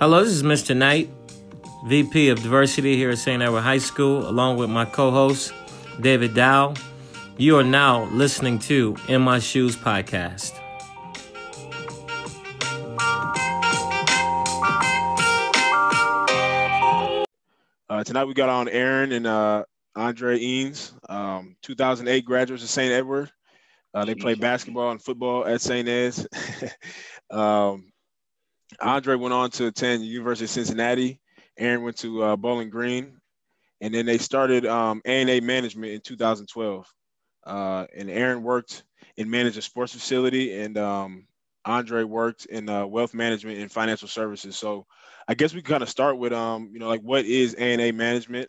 Hello, this is Mr. Knight, VP of Diversity here at St. Edward High School, along with my co host, David Dow. You are now listening to In My Shoes podcast. Uh, tonight we got on Aaron and uh, Andre Eanes, um, 2008 graduates of St. Edward. Uh, they play basketball and football at St. Ed's. um, Andre went on to attend University of Cincinnati. Aaron went to uh, Bowling Green, and then they started um, A&A Management in 2012. Uh, and Aaron worked and managed a sports facility, and um, Andre worked in uh, wealth management and financial services. So I guess we kind of start with, um, you know, like what is A&A Management?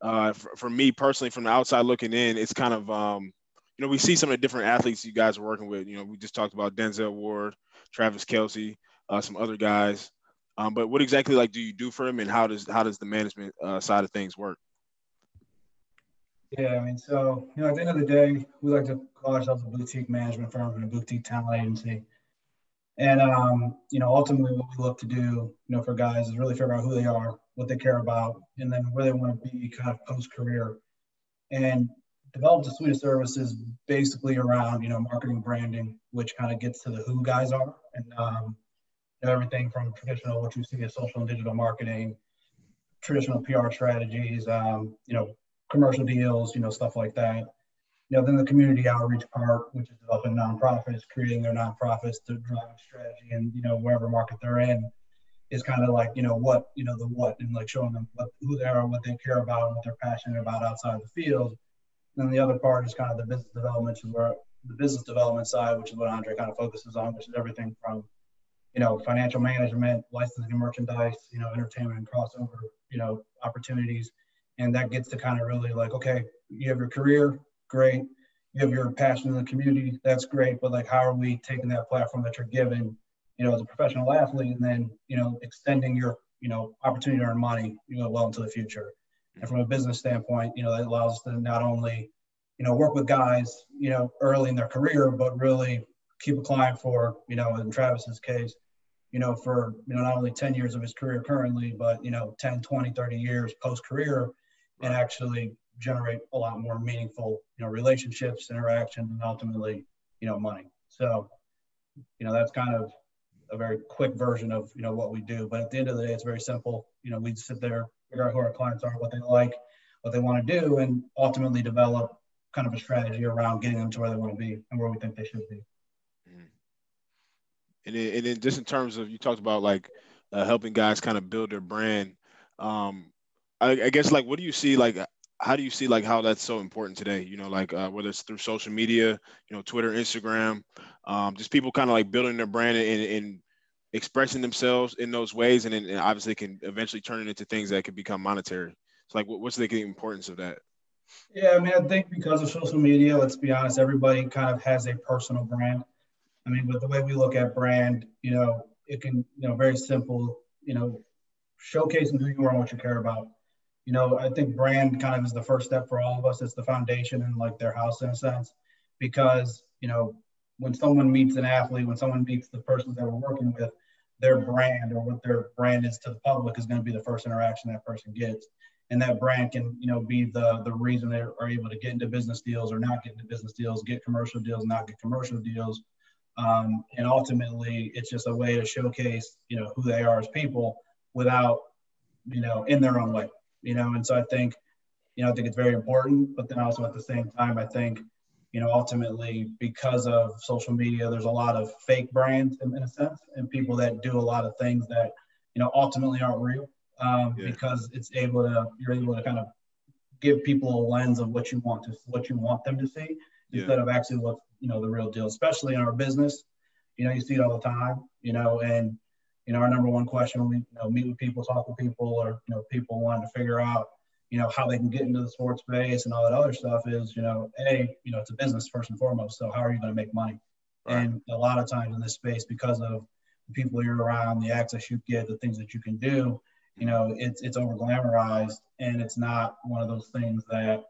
Uh, for, for, me personally, from the outside looking in, it's kind of, um, you know, we see some of the different athletes you guys are working with. You know, we just talked about Denzel Ward, Travis Kelce, uh, some other guys. Um, but what exactly like do you do for them, and how does how does the management uh, side of things work? Yeah, I mean, so you know, at the end of the day, we like to call ourselves a boutique management firm and a boutique talent agency. And um, you know, ultimately, what we look to do, you know, for guys is really figure out who they are, what they care about, and then where they want to be kind of post career, and develop a suite of services basically around you know marketing, branding, which kind of gets to the who guys are, and um, you know, everything from traditional what you see as social and digital marketing, traditional PR strategies, um, you know, commercial deals, you know, stuff like that you know, then the community outreach part, which is developing nonprofits, creating their nonprofits to drive strategy and, you know, wherever market they're in is kind of like, you know, what, you know, the what and like showing them what, who they are, what they care about, and what they're passionate about outside the field. And then the other part is kind of the business development, which is where the business development side, which is what Andre kind of focuses on, which is everything from, you know, financial management, licensing and merchandise, you know, entertainment and crossover, you know, opportunities. And that gets to kind of really like, okay, you have your career, great. You have your passion in the community, that's great. But like, how are we taking that platform that you're given, you know, as a professional athlete, and then you know, extending your you know opportunity to earn money, you know, well into the future. And from a business standpoint, you know, that allows us to not only you know work with guys, you know, early in their career, but really keep a client for you know, in Travis's case, you know, for you know not only 10 years of his career currently, but you know, 10, 20, 30 years post career, and actually generate a lot more meaningful, you know, relationships, interaction, and ultimately, you know, money. So, you know, that's kind of a very quick version of, you know, what we do. But at the end of the day, it's very simple. You know, we sit there, figure out who our clients are, what they like, what they want to do, and ultimately develop kind of a strategy around getting them to where they want to be and where we think they should be. And then, and then just in terms of you talked about like uh, helping guys kind of build their brand. Um, I, I, guess like what do you see like how do you see like how that's so important today? You know like uh, whether it's through social media you know twitter instagram um, just people kind of like building their brand and, and expressing themselves in those ways and, and obviously can eventually turn it into things that could become monetary. So like what's the importance of that? Yeah i mean i think because of social media let's be honest everybody kind of has a personal brand i mean but the way we look at brand you know it can you know very simple you know showcasing who you are and what you care about you know, I think brand kind of is the first step for all of us. It's the foundation and like their house in a sense, because you know, when someone meets an athlete, when someone meets the person that we're working with, their brand or what their brand is to the public is going to be the first interaction that person gets, and that brand can you know be the the reason they are able to get into business deals or not get into business deals, get commercial deals, not get commercial deals. Um, and ultimately, it's just a way to showcase, you know, who they are as people without, you know, in their own way you know, and so I think, you know, I think it's very important, but then also at the same time, I think, you know, ultimately because of social media, there's a lot of fake brands in, in a sense, and people that do a lot of things that, you know, ultimately aren't real. Um, yeah. because it's able to, you're able to kind of give people a lens of what you want to, what you want them to see yeah. instead of actually what's, you know, the real deal, especially in our business. You know, you see it all the time, you know, and you know, our number one question when we you know, meet with people, talk with people, or you know, people wanting to figure out, you know, how they can get into the sports space and all that other stuff is, you know, a, you know, it's a business first and foremost. So how are you going to make money? Right. And a lot of times in this space, because of the people you're around, the access you get, the things that you can do, you know, it's it's over glamorized, and it's not one of those things that,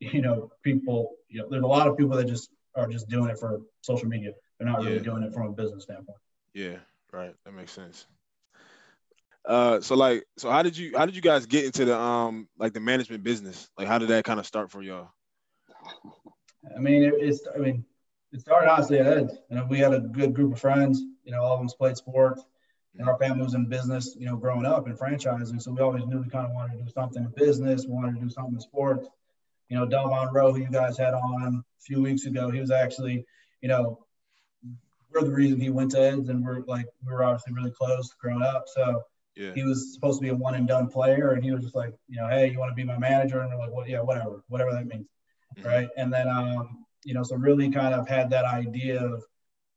you know, people, you know, there's a lot of people that just are just doing it for social media. They're not really doing it from a business standpoint. Yeah. Right. That makes sense. uh, so like, so how did you how did you guys get into the um like the management business? Like, how did that kind of start for y'all? I mean, it, it's I mean, it started honestly at Eds. You know, we had a good group of friends. You know, all of them played sports. And our family was in business, you know, growing up in franchising. So we always knew we kind of wanted to do something in business. We wanted to do something in sports. You know, Delvon Roe, who you guys had on a few weeks ago, he was actually, you know, we're the reason he went to Eds, and we're like we were obviously really close growing up. So yeah. he was supposed to be a one and done player, and he was just like, you know, hey, you want to be my manager? And we're like, well, yeah, whatever, whatever that means, mm-hmm. right? And then, um, you know, so really kind of had that idea of,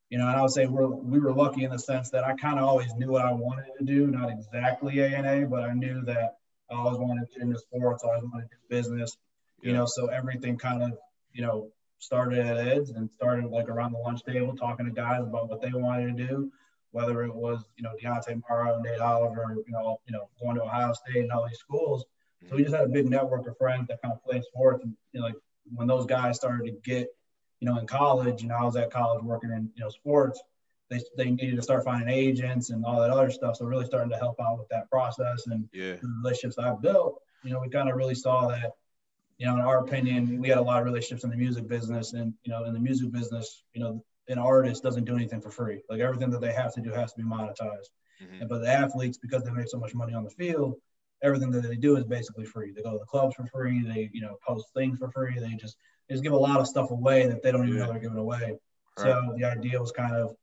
you know, and I would say we're we were lucky in the sense that I kind of always knew what I wanted to do, not exactly A and A, but I knew that I always wanted to get into sports, I always wanted to do business, yeah. you know, so everything kind of, you know, started at Eds and started like around the lunch table talking to guys about what they wanted to do, whether it was, you know, Deontay Morrow Nate Oliver, you know, you know, going to Ohio State and all these schools. So we just had a big network of friends that kind of played sports. And you know, like when those guys started to get, you know, in college, you know, I was at college working in, you know, sports. They, they needed to start finding agents and all that other stuff. So really starting to help out with that process and yeah. the relationships I built, you know, we kind of really saw that you know, in our opinion, we had a lot of relationships in the music business, and you know, in the music business, you know, an artist doesn't do anything for free. Like everything that they have to do has to be monetized. Mm-hmm. And but the athletes, because they make so much money on the field, everything that they do is basically free. They go to the clubs for free. They you know post things for free. They just they just give a lot of stuff away that they don't even know they're giving away. Right. So the idea was kind of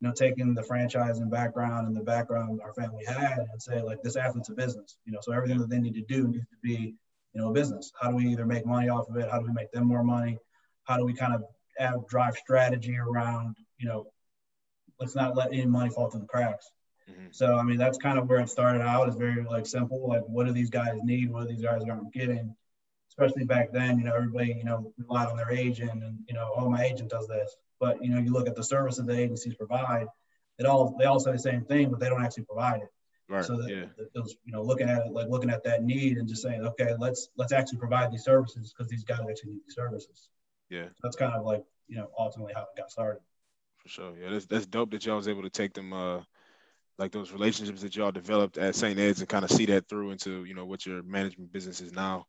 you know taking the franchise and background and the background our family had and say like this athlete's a business. You know, so everything that they need to do needs to be you know, a business. How do we either make money off of it? How do we make them more money? How do we kind of have, drive strategy around, you know, let's not let any money fall through the cracks. Mm-hmm. So, I mean, that's kind of where it started out. It's very like simple. Like, what do these guys need? What do these guys aren't getting? Especially back then, you know, everybody, you know, relied on their agent and, you know, oh, my agent does this. But, you know, you look at the services the agencies provide, it all, they all say the same thing, but they don't actually provide it. Right. So that, yeah. that those, you know, looking at it, like looking at that need and just saying, okay, let's let's actually provide these services because these guys actually need these services. Yeah. So that's kind of like, you know, ultimately how it got started. For sure. Yeah, that's that's dope that y'all was able to take them uh like those relationships that y'all developed at St. Ed's and kind of see that through into, you know, what your management business is now.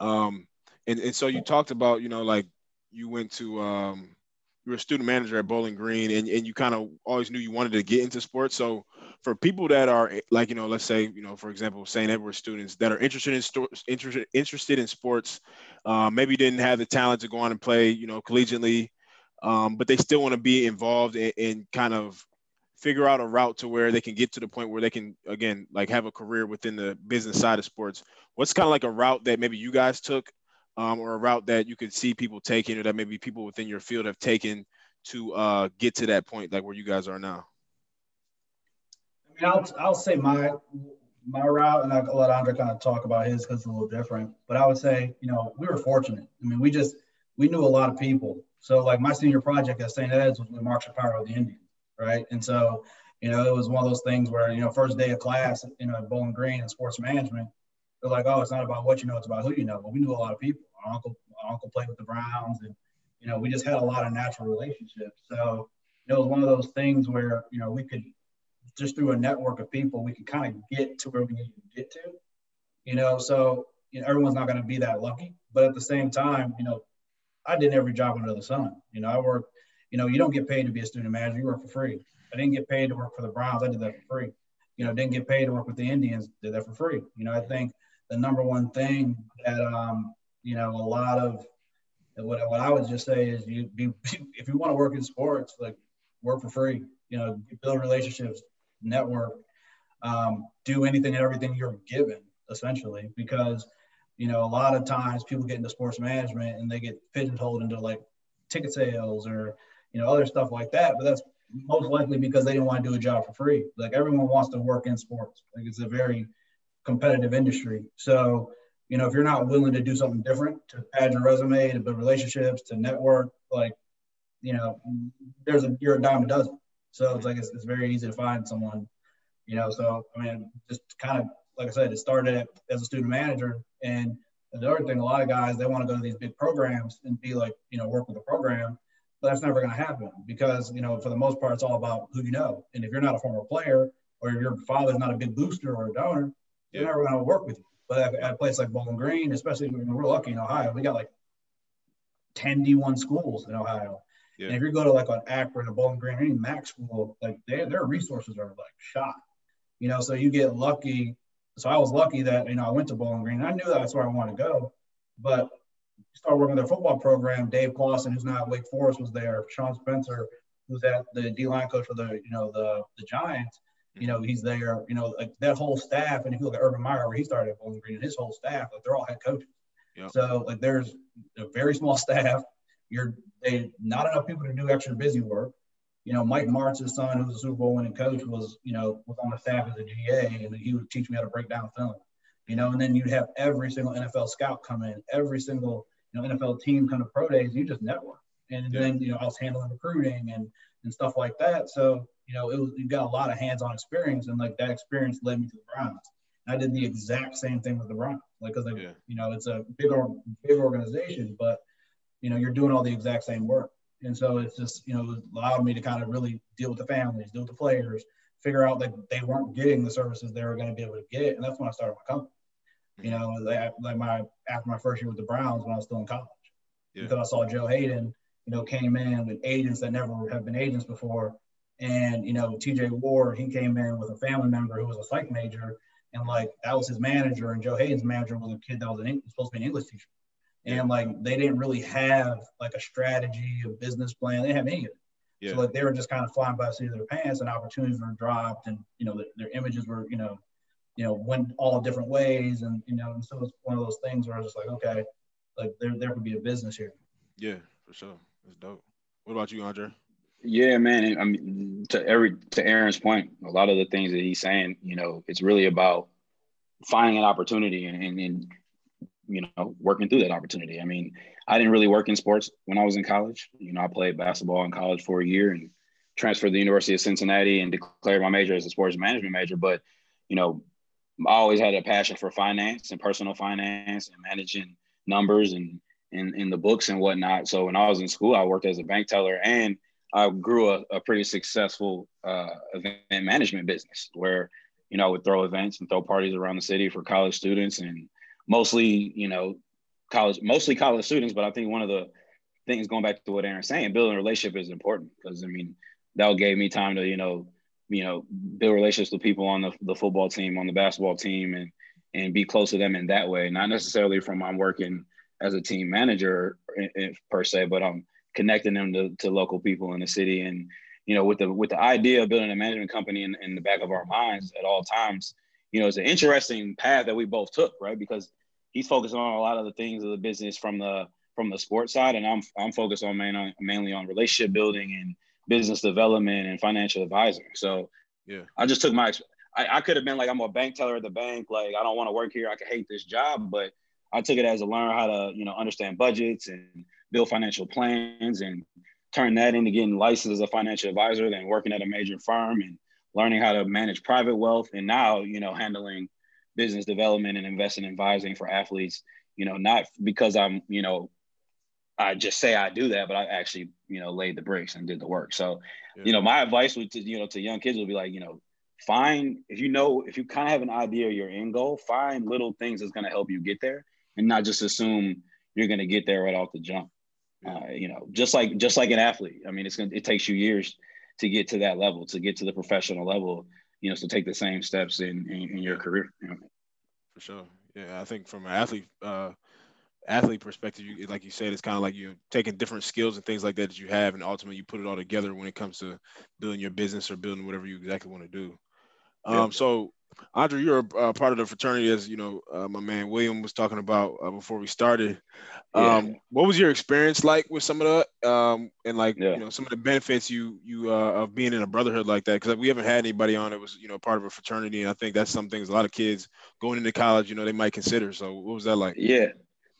Um and, and so you talked about, you know, like you went to um you were a student manager at Bowling Green and, and you kind of always knew you wanted to get into sports. So for people that are like, you know, let's say, you know, for example, St. Edward students that are interested in sto- interested, interested in sports, uh, maybe didn't have the talent to go on and play, you know, collegiately, um, but they still want to be involved in, in kind of figure out a route to where they can get to the point where they can, again, like have a career within the business side of sports. What's kind of like a route that maybe you guys took um, or a route that you could see people taking or that maybe people within your field have taken to uh, get to that point, like where you guys are now? Mean, I'll, I'll say my my route, and I'll let Andre kind of talk about his because it's a little different. But I would say, you know, we were fortunate. I mean, we just we knew a lot of people. So like my senior project at St. Ed's was with Mark Shapiro of the Indians, right? And so, you know, it was one of those things where, you know, first day of class, you know, at Bowling Green and sports management, they're like, oh, it's not about what you know, it's about who you know. But we knew a lot of people. Uncle, our uncle played with the Browns, and you know, we just had a lot of natural relationships. So it was one of those things where you know we could just through a network of people, we can kind of get to where we need to get to. You know, so you know, everyone's not going to be that lucky, but at the same time, you know, I did every job under the sun. You know, I worked. You know, you don't get paid to be a student manager; you work for free. I didn't get paid to work for the Browns; I did that for free. You know, didn't get paid to work with the Indians; did that for free. You know, I think the number one thing that um, you know a lot of what, what I would just say is you be if you want to work in sports, like work for free. You know, build relationships, network, um, do anything and everything you're given, essentially, because you know a lot of times people get into sports management and they get pigeonholed into like ticket sales or you know other stuff like that, but that's most likely because they didn't want to do a job for free. Like everyone wants to work in sports. Like it's a very competitive industry. So, you know, if you're not willing to do something different to add your resume, to build relationships, to network, like, you know, there's a you're a dime a dozen. So it's like it's, it's very easy to find someone, you know. So I mean, just kind of like I said, it started as a student manager, and the other thing, a lot of guys they want to go to these big programs and be like, you know, work with a program, but that's never going to happen because you know, for the most part, it's all about who you know. And if you're not a former player, or your father's not a big booster or a donor, they're never going to work with you. But at, at, a place like Bowling Green, especially when we're lucky in Ohio, we got like 10 D1 schools in Ohio. Yeah. And if you go to like an Akron or Bowling Green or any MAC school, like they, their resources are like shot. You know, so you get lucky. So I was lucky that, you know, I went to Bowling Green. I knew that's where I wanted to go. But start working their football program. Dave Clawson, who's now at Wake Forest, was there. Sean Spencer, who's at the D line coach for the, you know, the the Giants you know, he's there, you know, like that whole staff. And if you look at Urban Meyer, where he started at Bowling Green, and his whole staff, like they're all head coaches. Yep. So like there's a very small staff. You're they not enough people to do extra busy work. You know, Mike Martz's son, who's a Super Bowl winning coach, was you know was on the staff as a GA, and he would teach me how to break down film. You know, and then you'd have every single NFL scout come in, every single you know NFL team come to pro days. You just network, and then you know I was handling recruiting and and stuff like that. So you know, it was you got a lot of hands-on experience, and like that experience led me to the Browns. I did the exact same thing with the Browns, like because yeah. you know it's a big big organization, but you know you're doing all the exact same work, and so it's just you know allowed me to kind of really deal with the families, deal with the players, figure out that they weren't getting the services they were going to be able to get, and that's when I started my company. You know, like, like my after my first year with the Browns when I was still in college, yeah. because I saw Joe Haden, you know, came in with agents that never have been agents before and, you know, TJ Ward, he came in with a family member who was a psych major. And like that was his manager. And Joe Haden's manager was a kid that was an, supposed to be an English teacher. And like they didn't really have like a strategy, a business plan. They didn't have any of it. Yeah. So like they were just kind of flying by the seat of their pants and opportunities were dropped and, you know, the, their images were, you know, you know, went all different ways. And, you know, and so it's one of those things where I was just like, okay, like there, there could be a business here. Yeah, for sure. That's dope. What about you, Andre? Yeah, man. I mean, to every to Aaron's point, a lot of the things that he's saying, you know, it's really about finding an opportunity and, and, and you know working through that opportunity. I mean, I didn't really work in sports when I was in college. You know, I played basketball in college for a year and transferred to the University of Cincinnati and declared my major as a sports management major. But you know, I always had a passion for finance and personal finance and managing numbers and in, in the books and whatnot. So when I was in school, I worked as a bank teller and I grew a, a pretty successful uh, event management business where, you know, I would throw events and throw parties around the city for college students and mostly, you know, college, mostly college students. But I think one of the things going back to what Aaron's saying, building a relationship is important because I mean, that gave me time to, you know, you know, build relationships with people on the, the football team, on the basketball team and, and be close to them in that way. Not necessarily from I'm working as a team manager eh, eh, per se, but I'm connecting them to, to local people in the city. And, you know, with the with the idea of building a management company in, in the back of our minds at all times, you know, it's an interesting path that we both took, right? Because he's focused on a lot of the things of the business from the from the sports side, and I'm I'm focused on, main, on mainly on relationship building and business development and financial advising. So yeah, I just took my I, I could have been like I'm a bank teller at the bank, like I don't want to work here, I could hate this job, but I took it as a learn how to, you know, understand budgets and build financial plans and turn that into getting licensed as a financial advisor, then working at a major firm and learning how to manage private wealth. And now, you know, handling business development and investing advising for athletes, you know, not because I'm, you know, I just say I do that, but I actually, you know, laid the bricks and did the work. So, yeah. you know, my advice would to, you know, to young kids would be like, you know, find if you know if you kind of have an idea of your end goal, find little things that's going to help you get there and not just assume you're going to get there right off the jump. Uh, you know, just like just like an athlete. I mean, it's gonna it takes you years to get to that level, to get to the professional level. You know, to so take the same steps in in, in your career. You know? For sure. Yeah, I think from an athlete uh, athlete perspective, you, like you said, it's kind of like you're taking different skills and things like that that you have, and ultimately you put it all together when it comes to building your business or building whatever you exactly want to do. Um, yeah. So Andre, you're a uh, part of the fraternity, as you know, uh, my man William was talking about uh, before we started. Um, yeah. What was your experience like with some of the um, and like yeah. you know some of the benefits you you uh, of being in a brotherhood like that? Because we haven't had anybody on that was you know part of a fraternity, and I think that's some things a lot of kids going into college, you know, they might consider. So what was that like? Yeah,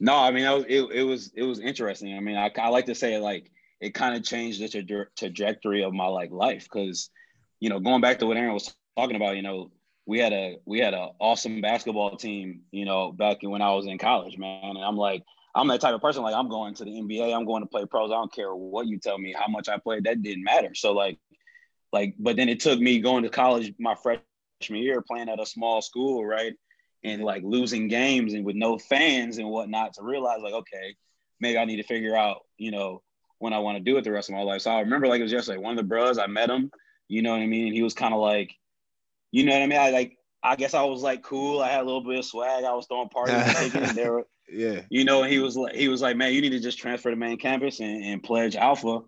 no, I mean, was, it, it was it was interesting. I mean, I, I like to say like it kind of changed the tra- trajectory of my like life because you know going back to what Aaron was talking about, you know we had a we had an awesome basketball team, you know, back when I was in college, man. And I'm like, I'm that type of person. Like, I'm going to the NBA. I'm going to play pros. I don't care what you tell me, how much I played. That didn't matter. So like, like, but then it took me going to college my freshman year playing at a small school, right? And like losing games and with no fans and whatnot to realize like, okay, maybe I need to figure out, you know, when I want to do it the rest of my life. So I remember like it was yesterday. One of the bros, I met him, you know what I mean? He was kind of like, you know what I mean? I like, I guess I was like cool. I had a little bit of swag. I was throwing parties and were, Yeah. you know, he was like, he was like, man, you need to just transfer to main campus and, and pledge alpha.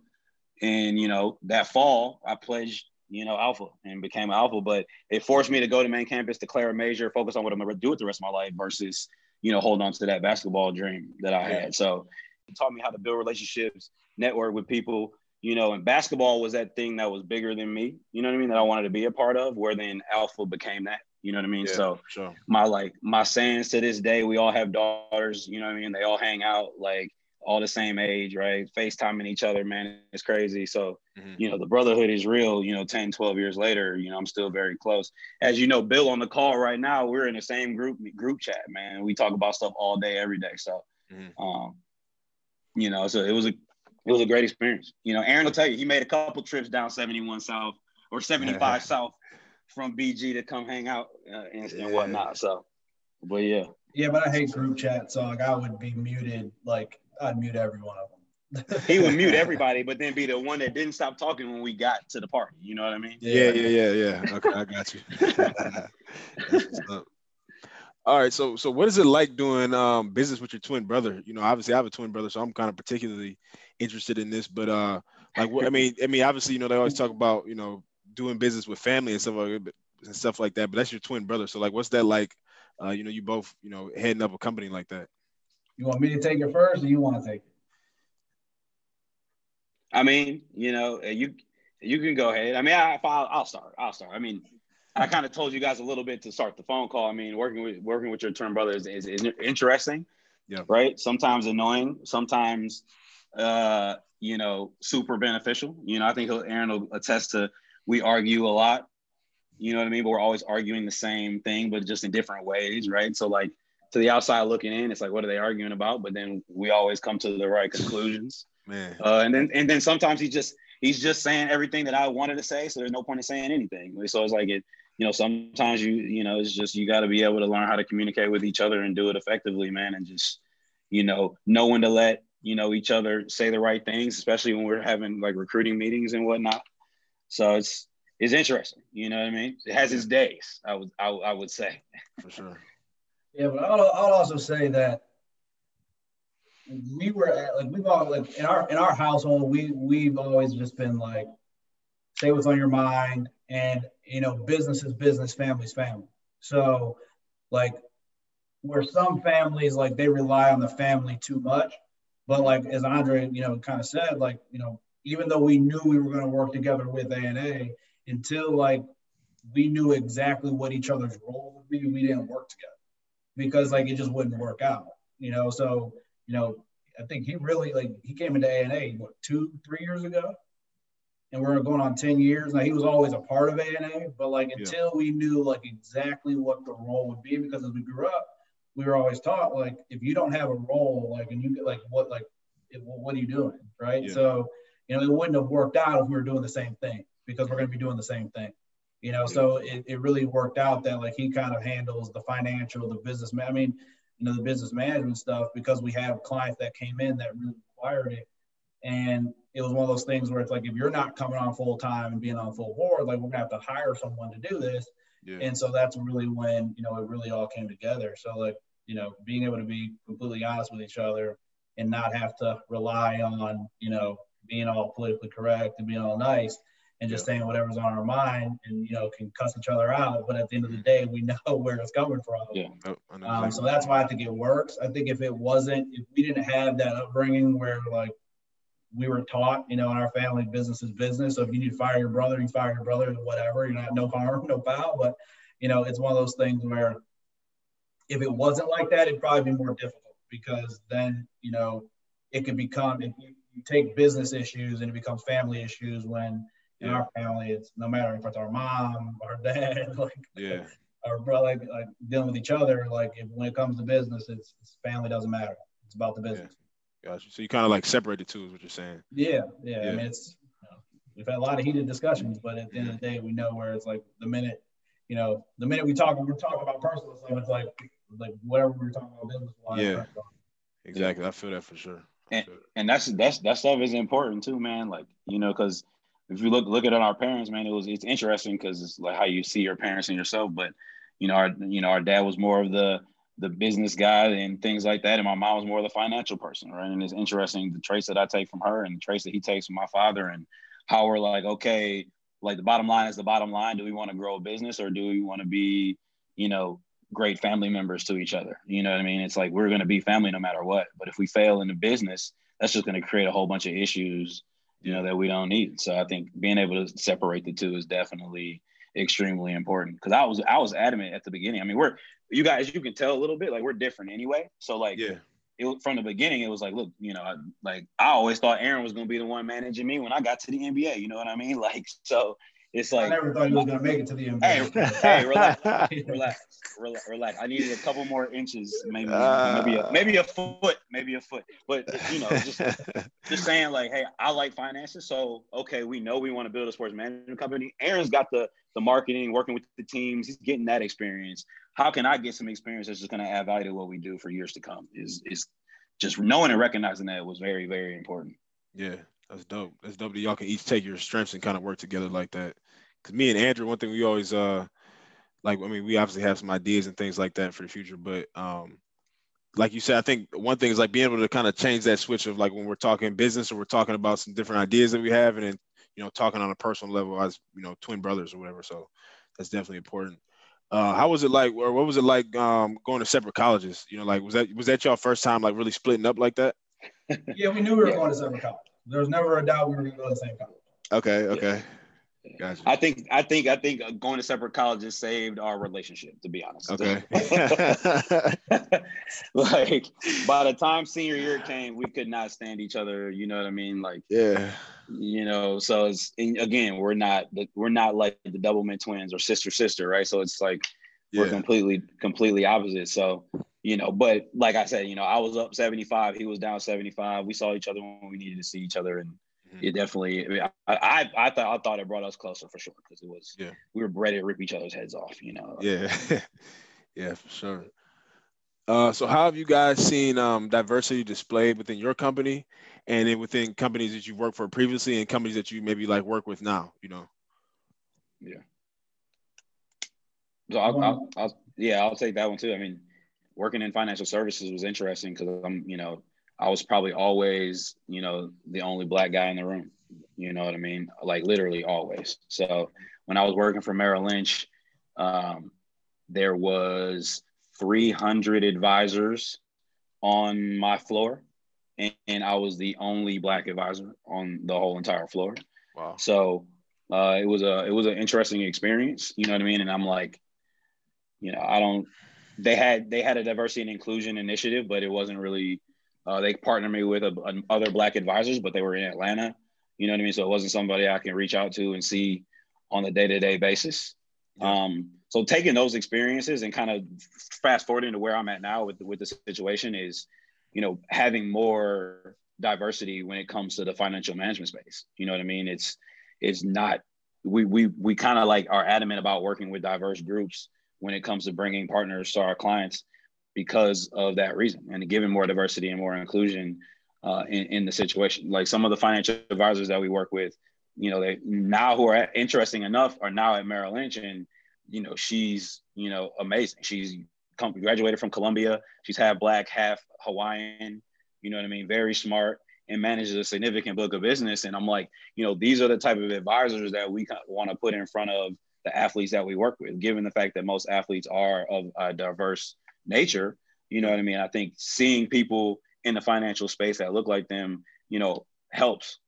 And you know, that fall I pledged, you know, alpha and became alpha. But it forced me to go to main campus, declare a major, focus on what I'm gonna do with the rest of my life versus, you know, hold on to that basketball dream that I had. So it taught me how to build relationships, network with people, you know, and basketball was that thing that was bigger than me, you know what I mean, that I wanted to be a part of, where then alpha became that. You know what I mean? Yeah, so sure. my like my sayings to this day, we all have daughters, you know what I mean? They all hang out like all the same age, right? FaceTiming each other, man, it's crazy. So, Mhm. you know, the brotherhood is real, you know, 10, 12 years later, you know, I'm still very close. As you know, Bill on the call right now, we're in the same group group chat, man. We talk about stuff all day, every day. So Mhm. um, you know, so it was a it was a great experience. You know, Aaron will tell you he made a couple trips down 71 South or 75 South from BG to come hang out uh, and, Yeah. and whatnot. So, but yeah, Yeah, but I hate group chat, so like I would be muted. Like I'd mute every one of them. he would mute everybody, but then be the one that didn't stop talking when we got to the party. You know what I mean? Yeah, yeah, yeah, yeah. Okay, I got you. That's what's up. All right, so so what is it like doing um, business with your twin brother? You know, obviously I have a twin brother, so I'm kind of particularly interested in this. But uh, like, what, I mean, I mean, obviously, you know, they always talk about you know doing business with family and stuff like that, but- and stuff like that. But that's your twin brother, so like, what's that like? Uh, you know, you both, you know, heading up a company like that. You want me to take it first, or you want to take it? I mean, you know, you you can go ahead. I mean, I, I'll, I'll start. I'll start. I mean, I kind of told you guys a little bit to start the phone call. I mean, working with working with your twin brother is, is, is interesting. Yeah. Right. Sometimes annoying. Sometimes, uh, you know, super beneficial. You know, I think he'll, Aaron will attest to. We argue a lot. You know what I mean? But we're always arguing the same thing, but just in different ways, right? So, like to the outside looking in, it's like, what are they arguing about? But then we always come to the right conclusions. Man, Uh, and then and then sometimes he just he's just saying everything that I wanted to say, so there's no point in saying anything. So it's like it, you know, sometimes you you know it's just you got to be able to learn how to communicate with each other and do it effectively, man, and just you know know when to let you know each other say the right things, especially when we're having like recruiting meetings and whatnot. So it's it's interesting, you know what I mean? It has its days, I would I, I would say. for sure. Yeah, but I'll, I'll also say that we were at, like we've all like in our in our household we we've always just been like say what's on your mind and you know business is business family's family. So like where some families like they rely on the family too much but like as andre you know kind of said like you know even though we knew we were going to work together with A&A until like we knew exactly what each other's role would be we didn't work together because like it just wouldn't work out you know? So you know i think he really like he came into A&A what two three years ago and we're going on 10 years. Now he was always a part of A&A but like Yeah. until we knew like exactly what the role would be because as we grew up we were always taught like if you don't have a role like and you get like what like it, what are you doing right? Yeah. so you know it wouldn't have worked out if we were doing the same thing because we're going to be doing the same thing you know? So it, it really worked out that like he kind of handles the financial the business i mean you know the business management stuff because we have clients that came in that really required it. And it was one of those things where it's like if you're not coming on full time and being on full board like we're gonna have to hire someone to do this. Yeah, and so that's really when you know it really all came together. So like you know being able to be completely honest with each other and not have to rely on you know being all politically correct and being all nice and just saying whatever's on our mind and you know can cuss each other out. But at the end of the day we know where it's coming from. Yeah. Oh, um, so that's why I think it works. I think if it wasn't, if we didn't have that upbringing where like we were taught, you know, in our family, business is business. So if you need to fire your brother, you fire your brother, whatever. You're not no harm, no foul. But you know, it's one of those things where if it wasn't like that, it'd probably be more difficult because then you know it could become if you, you take business issues and it becomes family issues when in Yeah. our family it's no matter if it's our mom, our dad, like yeah, our brother like, like dealing with each other like if, when it comes to business it's, it's family doesn't matter it's about the business gotcha. So you kind of like separate the two, is what you're saying. yeah yeah, Yeah. i mean it's you know, we've had a lot of heated discussions but at the end of the day we know where it's like the minute you know, the minute we talk, we're talking about personal stuff. It's like like whatever we are talking about business wise. Yeah, exactly. I feel that for sure. And, and that's that's that stuff is important too, man. Like you know, because if you look look at our parents, man, it was it's interesting because it's like how you see your parents and yourself. But you know, our you know our dad was more of the the business guy and things like that, and my mom was more the financial person, right? And it's interesting the traits that I take from her and the traits that he takes from my father, and how we're like, okay, like the bottom line is the bottom line. Do we want to grow a business or do we want to be, you know, great family members to each other? You know what I mean? It's like we're going to be family no matter what. But if we fail in the business, that's just going to create a whole bunch of issues, you know, that we don't need. So I think being able to separate the two is definitely extremely important. Because I was I was adamant at the beginning. I mean, we're you guys, you can tell a little bit like we're different anyway. So like yeah it from the beginning, it was like, look, you know, I, like I always thought Aaron was going to be the one managing me when I got to the NBA. You know what I mean? Like, so it's like I never thought he was going to make it to the NBA. Hey, hey, relax, relax, relax, relax. I needed a couple more inches, maybe, uh, maybe, a, maybe a foot, maybe a foot. But you know, just just saying, like, hey, I like finances, so okay, we know we want to build a sports management company. Aaron's got the the marketing, working with the teams. He's getting that experience how can I get some experience that's just going to add value to what we do for years to come? Is is just knowing and recognizing that was very very important. Yeah, that's dope. That's dope that y'all can each take your strengths and kind of work together like that. Because me and Andrew, one thing we always uh like, I mean, we obviously have some ideas and things like that for the future, but um like you said, I think one thing is like being able to kind of change that switch of like when we're talking business or we're talking about some different ideas that we have, and then you know talking on a personal level as you know twin brothers or whatever. So that's definitely important. Uh, how was it like, or what was it like um, going to separate colleges? You know, like was that was that your first time like really splitting up like that? yeah, we knew we were going to separate colleges. There was never a doubt we were going to go to the same college. Okay, okay. Gotcha. I think I think I think uh, going to separate colleges saved our relationship. To be honest. Okay. like by the time senior year came, we could not stand each other. You know what I mean? Like yeah. You know, so it's again, we're not we're not like the Doublemint twins or sister sister, right? So it's like we're completely completely opposite. So you know, but like I said, you know, I was up 75, he was down 75. We saw each other when we needed to see each other, and it definitely. I, I, I thought I thought it brought us closer for sure because it was. Yeah. We were ready to rip each other's heads off. You know. Yeah. yeah, for sure. Uh, so how have you guys seen um, diversity displayed within your company and then within companies that you've worked for previously and companies that you maybe like work with now, you know? Yeah. So I'll, I'll, I'll, yeah, I'll take that one too. I mean, working in financial services was interesting because I'm, you know, I was probably always, you know, the only black guy in the room. You know what I mean? Like literally always. So when I was working for Merrill Lynch, um, there was 300 advisors on my floor, and, and, I was the only black advisor on the whole entire floor. Wow. So uh, it was a it was an interesting experience. You know what I mean? And I'm like, you know, I don't. They had they had a diversity and inclusion initiative, but it wasn't really uh, they partnered me with a, a, other black advisors, but they were in Atlanta. You know what I mean? So it wasn't somebody I can reach out to and see on a day to day basis. Um, so taking those experiences and kind of fast forwarding to where I'm at now with with the situation is, you know, having more diversity when it comes to the financial management space. You know what I mean? It's it's not we we we kind of like are adamant about working with diverse groups when it comes to bringing partners to our clients because of that reason and giving more diversity and more inclusion uh, in, in the situation. Like some of the financial advisors that we work with, you know, they now who are interesting enough are now at Merrill Lynch and, you know, she's, you know, amazing. She's come, graduated from Columbia. She's half black, half Hawaiian, you know what I mean? Very smart and manages a significant book of business. And I'm like, you know, these are the type of advisors that we want to put in front of the athletes that we work with, given the fact that most athletes are of a diverse nature. You know what I mean? I think seeing people in the financial space that look like them, you know, helps.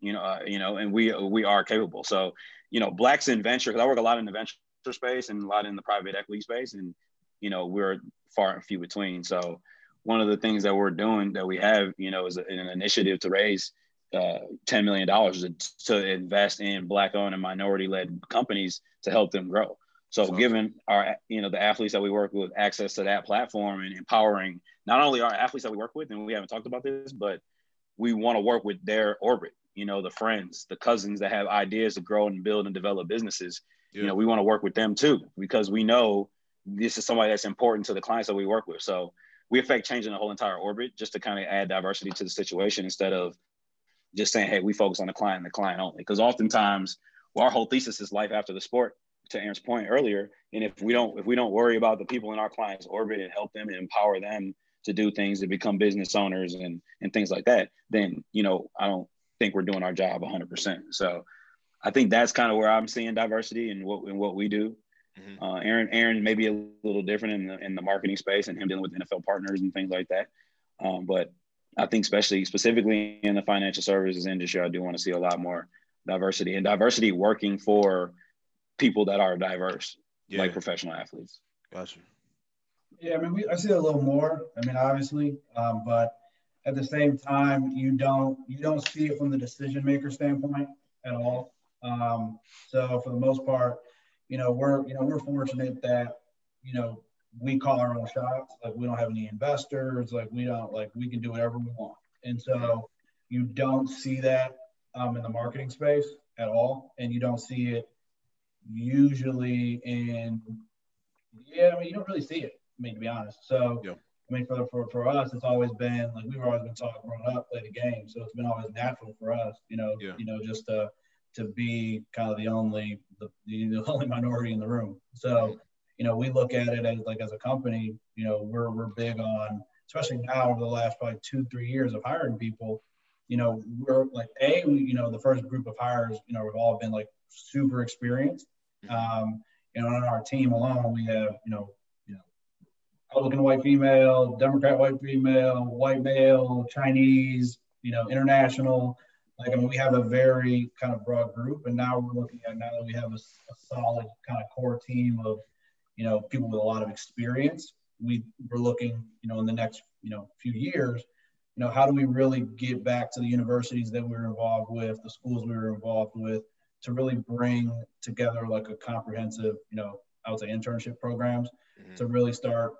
You know, uh, you know, and we we are capable. So, you know, blacks in venture because I work a lot in the venture space and a lot in the private equity space, and you know, we're far and few between. So, one of the things that we're doing that we have, you know, is an initiative to raise uh, $10 million to, to invest in black owned and minority led companies to help them grow. So, so giving our, you know, the athletes that we work with access to that platform and empowering not only our athletes that we work with, and we haven't talked about this, but we want to work with their orbit, you know, the friends, the cousins that have ideas to grow and build and develop businesses. yeah. you know, we want to work with them too because we know this is somebody that's important to the clients that we work with. So we affect changing the whole entire orbit just to kind of add diversity to the situation instead of just saying, hey, we focus on the client and the client only. Because oftentimes well, our whole thesis is life after the sport, to Aaron's point earlier. And if we don't, if we don't worry about the people in our clients' orbit and help them and empower them to do things to become business owners and and things like that, then you know, I don't think we're doing our job 100%. So I think that's kind of where I'm seeing diversity and what in what we do. Mm-hmm. Uh, Aaron, Aaron may be a little different in the in the marketing space and him dealing with NFL partners and things like that. Um, but I think especially specifically in the financial services industry, I do want to see a lot more diversity and diversity working for people that are diverse, yeah. like professional athletes. Gotcha. Yeah, I mean, we, I see a little more. I mean, obviously, um, but at the same time, you don't you don't see it from the decision maker standpoint at all. Um, so for the most part, you know, we're you know we're fortunate that you know we call our own shots. Like we don't have any investors. Like we don't like we can do whatever we want. And so you don't see that um, in the marketing space at all, and you don't see it usually in yeah. I mean, you don't really see it. I mean, to be honest. So. Yeah. I mean, for, for, for us, it's always been like we've always been taught growing up, play the game. So it's been always natural for us, you know, yeah. you know, just to to be kind of the only the, the only minority in the room. So, you know, we look at it as like as a company, you know, we're we're big on, especially now over the last probably two three years of hiring people. You know, we're like a we, you know the first group of hires, you know, we've all been like super experienced. Um, you know, on our team alone, we have you know, you know, Republican white female, Democrat white female, white male, Chinese, you know, international like, I mean, we have a very kind of broad group, and now we're looking at now that we have a, a solid kind of core team of, you know, people with a lot of experience. We we're looking, you know, in the next, you know, few years, you know, how do we really get back to the universities that we were involved with, the schools we were involved with, to really bring together like a comprehensive, you know, I would say internship programs mm-hmm. to really start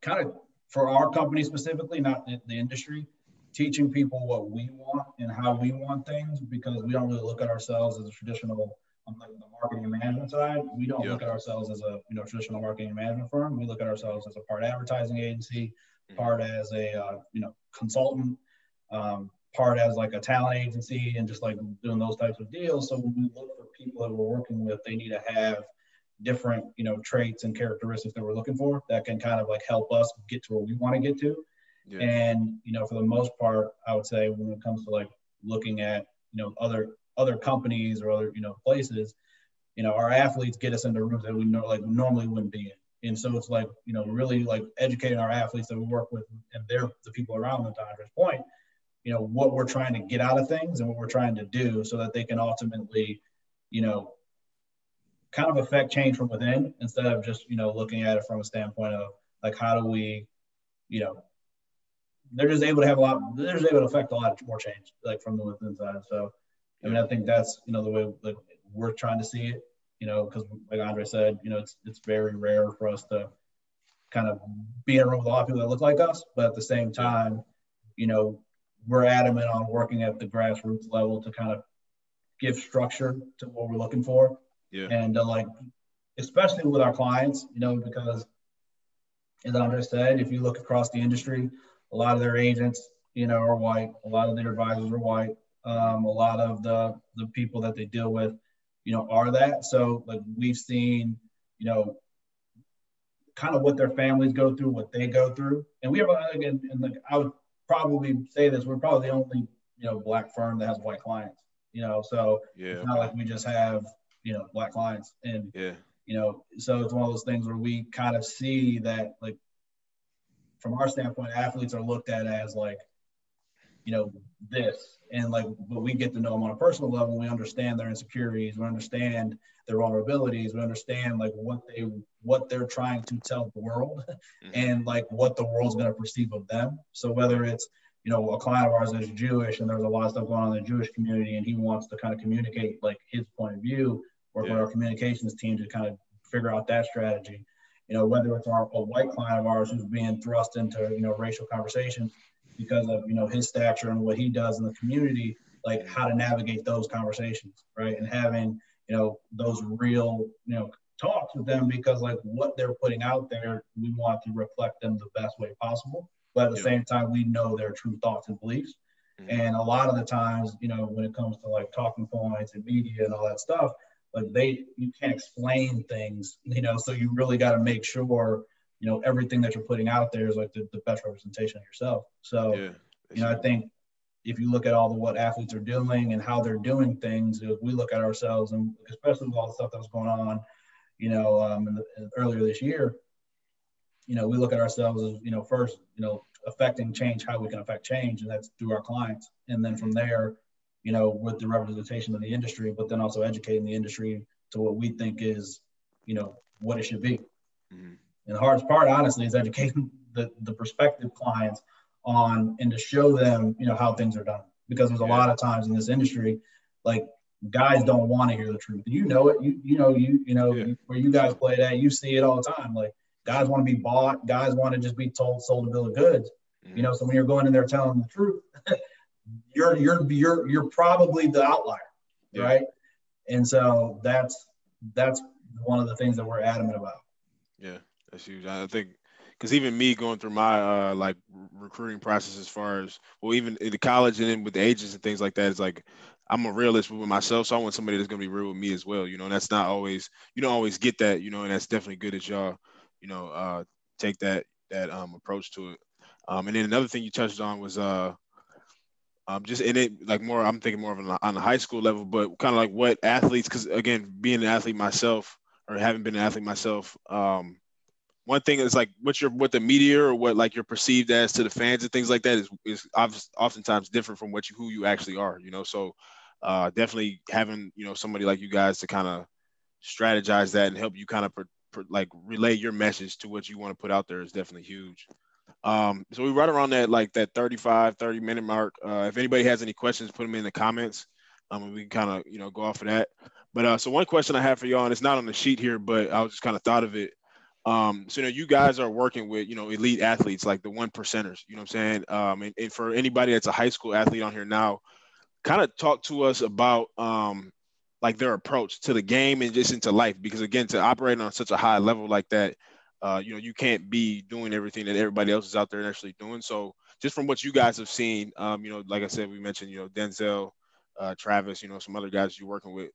kind of for our company specifically, not the industry, teaching people what we want and how we want things because we don't really look at ourselves as a traditional on like the marketing and management side. We don't look at ourselves as a you know traditional marketing and management firm. We look at ourselves as a part advertising agency, mm-hmm. part as a uh, you know consultant, um, part as like a talent agency, and just like doing those types of deals. So when we look for people that we're working with, they need to have different you know traits and characteristics that we're looking for that can kind of like help us get to where we want to get to yeah. And you know, for the most part, I would say when it comes to like looking at you know other other companies or other you know places, you know, our athletes get us into rooms that we know like normally wouldn't be in. And so it's like you know really like educating our athletes that we work with and they're the people around them. To Andre's point, you know what we're trying to get out of things and what we're trying to do so that they can ultimately, you know, kind of affect change from within instead of just you know looking at it from a standpoint of like how do we, you know, they're just able to have a lot. They're just able to affect a lot more change, like from the within side. So, I mean, I think that's you know the way like we're trying to see it. You know, because like Andre said, you know, it's it's very rare for us to kind of be in a room with a lot of people that look like us, but at the same time, you know, we're adamant on working at the grassroots level to kind of give structure to what we're looking for. Yeah. And uh, like, especially with our clients, you know, because as Andre said, if you look across the industry, a lot of their agents, you know, are white. A lot of their advisors are white. Um, a lot of the the people that they deal with, you know, are that. So like we've seen, you know, kind of what their families go through, what they go through, and we have again, and like I would probably say this, we're probably the only you know black firm that has white clients. You know, so yeah, it's not like we just have you know black clients, and yeah, you know, so it's one of those things where we kind of see that like from our standpoint, athletes are looked at as like, you know, this. And like, but we get to know them on a personal level. We understand their insecurities. We understand their vulnerabilities. We understand like what they what they're trying to tell the world, mm-hmm. and like what the world's going to perceive of them. So whether it's you know a client of ours is Jewish, and there's a lot of stuff going on in the Jewish community, and he wants to kind of communicate like his point of view, work yeah. with our communications team to kind of figure out that strategy you know, whether it's our, a white client of ours who's being thrust into, you know, racial conversations because of, you know, his stature and what he does in the community, like how to navigate those conversations, right? And having, you know, those real, you know, talks with them because like what they're putting out there, we want to reflect them the best way possible. But at the yeah. same time, we know their true thoughts and beliefs. Mm-hmm. And a lot of the times, you know, when it comes to like talking points and media and all that stuff, like they you can't explain things, you know, so you really got to make sure, you know, everything that you're putting out there is like the, the best representation of yourself. So, yeah, you know, I think if you look at all the what athletes are doing and how they're doing things, we look at ourselves and especially with all the stuff that was going on, you know, um, in the, in earlier this year, you know, we look at ourselves as, you know, first, you know, affecting change, how we can affect change, and that's through our clients. And then from there, you know, with the representation of the industry, but then also educating the industry to what we think is, you know, what it should be. Mm-hmm. And the hardest part, honestly, is educating the, the prospective clients on and to show them, you know, how things are done. Because there's a lot of times in this industry, like guys don't want to hear the truth. You know it. You you know you you know yeah. where you guys play that. You see it all the time. Like guys want to be bought. Guys want to just be told sold a bill of goods. Mm-hmm. You know, so when you're going in there telling the truth, you're you're you're you're probably the outlier, yeah. right? And so that's that's one of the things that we're adamant about. Yeah, that's huge. I think because even me going through my uh, like recruiting process as far as well even in the college and then with the agents and things like that it's like i'm a realist with myself so i want somebody that's to be real with me as well you know and that's not always you don't always get that you know and that's definitely good that y'all you know uh, take that that um, approach to it um, and then another thing you touched on was uh um, just in it like more i'm thinking more of an, on the high school level but kind of like what athletes because again being an athlete myself or having been an athlete myself um, one thing is like what your what the media or what like you're perceived as to the fans and things like that is is oftentimes different from what you who you actually are you know? So uh, definitely having you know somebody like you guys to kind of strategize that and help you kind of like relay your message to what you want to put out there is definitely huge. Um, so we're right around that like that 35 30 minute mark. Uh, if anybody has any questions put them in the comments. Um, and we can kind of you know go off of that. But uh, so one question i have for y'all and it's not on the sheet here but i was just kind of thought of it um, so you know, you guys are working with you know elite athletes like the one percenters. You know what I'm saying? Um, and, and for anybody that's a high school athlete on here now, kind of talk to us about um, like their approach to the game and just into life. Because again, to operate on such a high level like that, uh, you know, you can't be doing everything that everybody else is out there actually doing. So just from what you guys have seen, um, you know, like I said, we mentioned, you know, Denzel, uh, Travis, you know, some other guys you're working with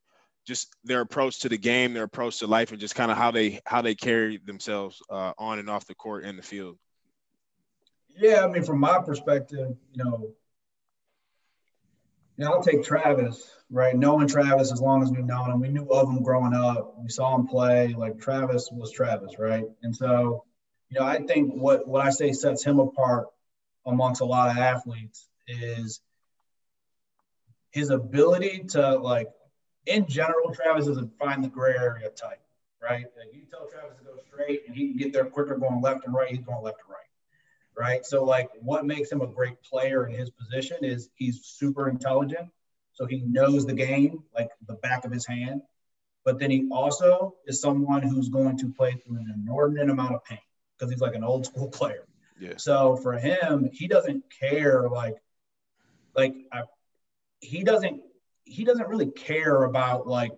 just their approach to the game, their approach to life, and just kind of how they how they carry themselves uh, on and off the court and the field. Yeah, I mean, from my perspective, you know, yeah, I'll take Travis, right? Knowing Travis as long as we've known him, we knew of him growing up. We saw him play. Like Travis was Travis, right? And so, you know, I think what what I say sets him apart amongst a lot of athletes is his ability to like in general, Travis is a find the gray area type, right? Like you tell Travis to go straight and he can get there quicker going left and right, he's going left and right. Right. So like what makes him a great player in his position is he's super intelligent. So he knows the game like the back of his hand. But then he also is someone who's going to play through an inordinate amount of pain because he's like an old school player. Yeah. So for him, he doesn't care like like I, he doesn't he doesn't really care about like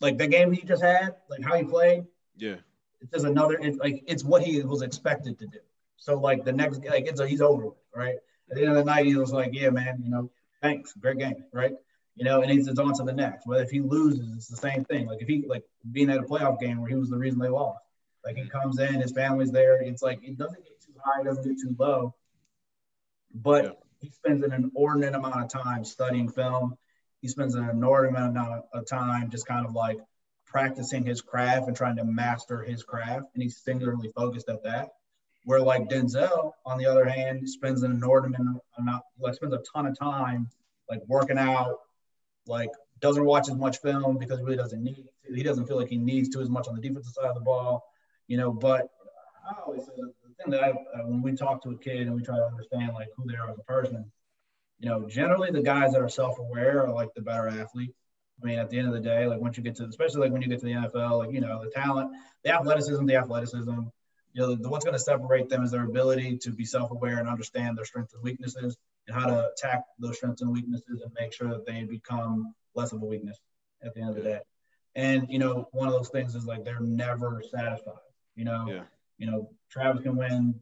like the game he just had, like how he played. Yeah. It's just another it's like it's what he was expected to do. So like the next like it's a, he's over with, right? At the end of the night, he was like, Yeah, man, you know, thanks, great game, right? You know, and he's on to the next. But if he loses, it's the same thing. Like if he like being at a playoff game where he was the reason they lost. Like he mm-hmm. comes in, his family's there. It's like it doesn't get too high, it doesn't get too low. But yeah he spends an inordinate amount of time studying film. He spends an inordinate amount of time just kind of like practicing his craft and trying to master his craft. And he's singularly focused at that. Where like Denzel, on the other hand, spends an inordinate amount, like spends a ton of time like working out, like doesn't watch as much film because he really doesn't need to. He doesn't feel like he needs to as much on the defensive side of the ball, you know. But I always say thing that I, uh, when we talk to a kid and we try to understand like who they are as a person, you know, generally the guys that are self-aware are like the better athlete. I mean, at the end of the day, like once you get to, especially like when you get to the NFL, like you know, the talent, the athleticism, the athleticism, you know, the, what's going to separate them is their ability to be self-aware and understand their strengths and weaknesses and how to attack those strengths and weaknesses and make sure that they become less of a weakness. at the end of the day. And you know, one of those things is like they're never satisfied. You know, Yeah. You know, Travis can win,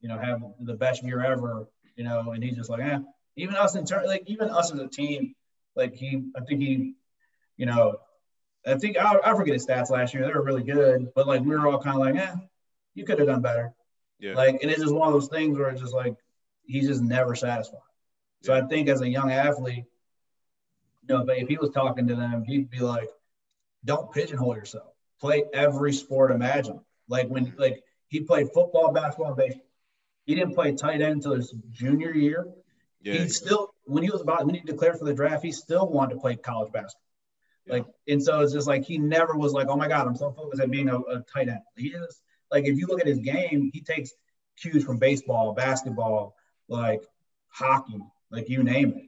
you know, have the best year ever, you know, and he's just like, eh. Even us in turn, like even us as a team, like he, I think he, you know, I think I, I forget his stats last year. They were really good, but like we were all kind of like, eh, you could have done better. Yeah. Like, and it's just one of those things where it's just like he's just never satisfied. So I think as a young athlete, you know, but if he was talking to them, he'd be like, "Don't pigeonhole yourself. Play every sport imaginable." Like when, like he played football, basketball, and baseball. He didn't play tight end until his junior year. Yeah. He still, when he was about when he declared for the draft, he still wanted to play college basketball. Yeah. Like, and so it's just like he never was like, "Oh my God, I'm so focused at being a, a tight end." He is like, if you look at his game, he takes cues from baseball, basketball, like hockey, like you name it.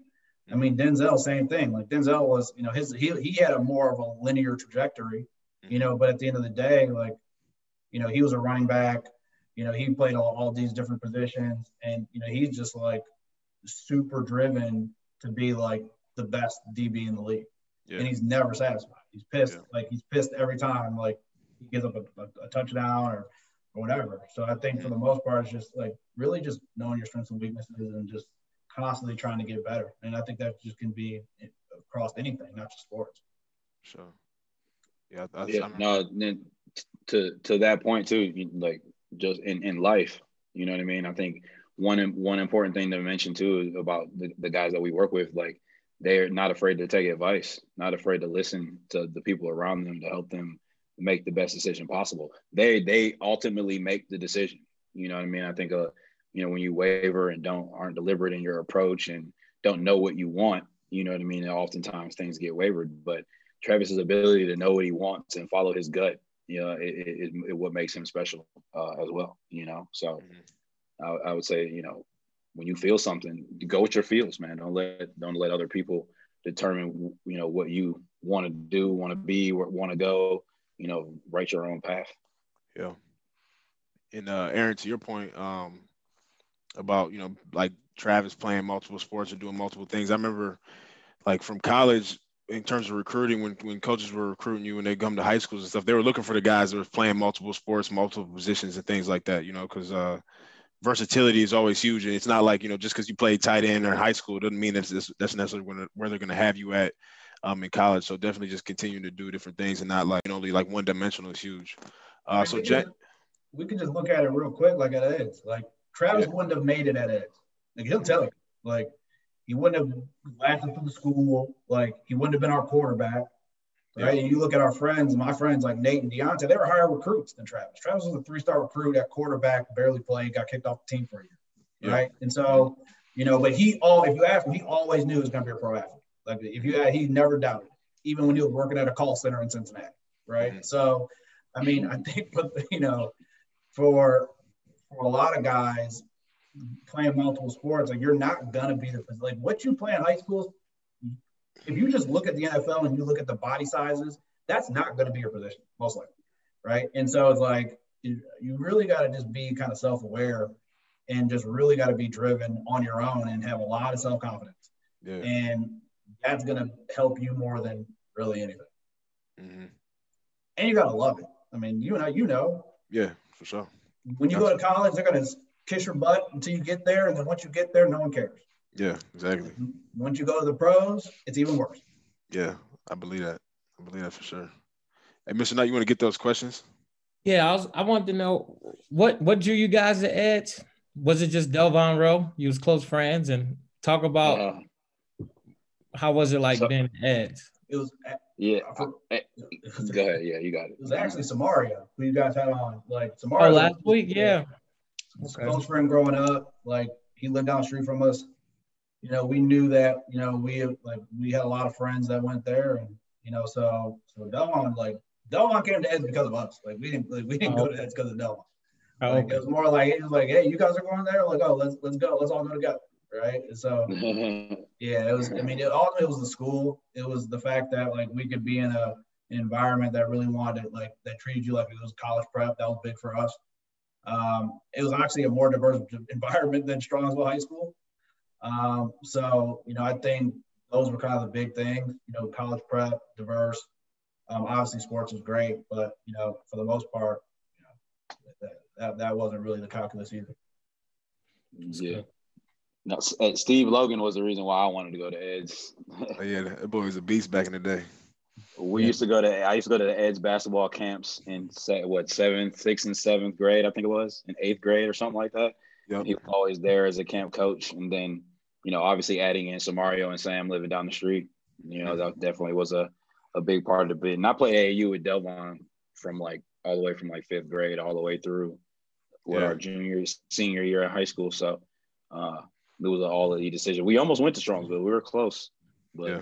I mean, Denzel, same thing. Like Denzel was, you know, his he he had a more of a linear trajectory, you mm-hmm. know, but at the end of the day, like, you know, he was a running back, you know, he played all, all these different positions, and you know, he's just like super driven to be like the best DB in the league, Yeah. and he's never satisfied. He's pissed, Yeah. like he's pissed every time, like he gives up a, a, a touchdown or or whatever. So I think for the most part, it's just like really just knowing your strengths and weaknesses and just constantly trying to get better. And I think that just can be across anything, not just sports. Sure. Yeah. I, I, Yeah, I'm- no, then to to that point too, like just in in life, you know what I mean. I think one one important thing to mention too about the, the guys that we work with, like they're not afraid to take advice, not afraid to listen to the people around them to help them make the best decision possible. They they ultimately make the decision. You know what I mean? I think uh, you know, when you waver and don't aren't deliberate in your approach and don't know what you want, you know what I mean? Oftentimes things get wavered, but Travis's ability to know what he wants and follow his gut, you know, it, it, it, it what makes him special uh, as well. You know, so Mhm. I, I would say, you know, when you feel something, go with your feels, man. Don't let don't let other people determine, you know, what you want to do, want to be, want to go. You know, write your own path. Yeah. And uh, Aaron, to your point um, about you know like Travis playing multiple sports and doing multiple things, I remember like from college in terms of recruiting when when coaches were recruiting you when they come to high schools and stuff, they were looking for the guys that were playing multiple sports, multiple positions, and things like that. You know, because uh, versatility is always huge, and it's not like you know just because you play tight end or in high school doesn't mean that's that's necessarily where, where they're going to have you at um, in college. So definitely just continuing to do different things and not like you know, only like one dimensional is huge. Uh, so we, Jack, we can just look at it real quick, like at Ed's. Like Travis wouldn't have made it at Ed's. Like he'll tell you, like he wouldn't have lasted through the school. Like he wouldn't have been our quarterback. Right. And you look at our friends, my friends like Nate and Deontay, they were higher recruits than Travis. Travis was a three-star recruit at quarterback, barely played, got kicked off the team for a year. Yeah. Right. And so, you know, but he all if you ask him, he always knew he was gonna be a pro athlete. Like if you had, he never doubted, it, even when he was working at a call center in Cincinnati. Right. Mhm. So I mean, I think but you know, for for a lot of guys playing multiple sports, like you're not gonna be the like what you play in high school. If you just look at the NFL and you look at the body sizes, that's not to be your position, most likely, right? And so it's like you, really got to just be kind of self-aware and just really got to be driven on your own and have a lot of self-confidence, yeah. and that's going to help you more than really anything. hmm And you got to love it. I mean, you know, you know, Yeah, for sure. when you go to college, they're going to kiss your butt until you get there, and then once you get there, no one cares. Yeah, exactly. Once you go to the pros, it's even worse. Yeah, I believe that. I believe that for sure. Hey, Mr. Knight, you want to get those questions? Yeah, I was. I wanted to know what what drew you guys to Eds. Was it just Delvon Roe? You was close friends, and talk about Uh, how was it like so- being Eds? It was, yeah, for- I- it go ahead. Yeah, you got it. It was actually Samaria who you guys had on. Like Oh, Samaria. last week, yeah. was Okay. Close friend growing up. Like he lived down the street from us. You know, we knew that. You know, we like we had a lot of friends that went there, and you know, so so Delvon like Delvon came to Eds because of us. Like we didn't like, we didn't Oh, go to Eds because of Delvon. Oh, Like okay. it was more like he was like, hey, you guys are going there. Like, oh, let's let's go. Let's all go together, right? And so yeah, it was. I mean, it, all it was the school. It was the fact that like we could be in a an environment that really wanted like that treated you like it was college prep. That was big for us. Um, it was actually a more diverse environment than Strongsville High School. Um, so you know, I think those were kind of the big things. You know, college prep, diverse. Um, obviously, sports was great, but you know, for the most part, you know, that, that, that wasn't really the calculus either. Yeah. No, uh, Steve Logan was the reason why I wanted to go to Eds. oh, yeah, that boy was a beast back in the day. We yeah. used to go to I used to go to the Eds basketball camps in what seventh, sixth, and seventh grade, I think it was, in eighth grade or something like that. Yep. He was always there as a camp coach, and then you know, obviously adding in Samario and Sam living down the street, you know, that definitely was a a big part of the bid. And I played AAU with Delvon from like all the way from like fifth grade all the way through what yeah. our junior senior year in high school. So uh, it was an all the decision. We almost went to Strongsville. We were close, but. Yeah.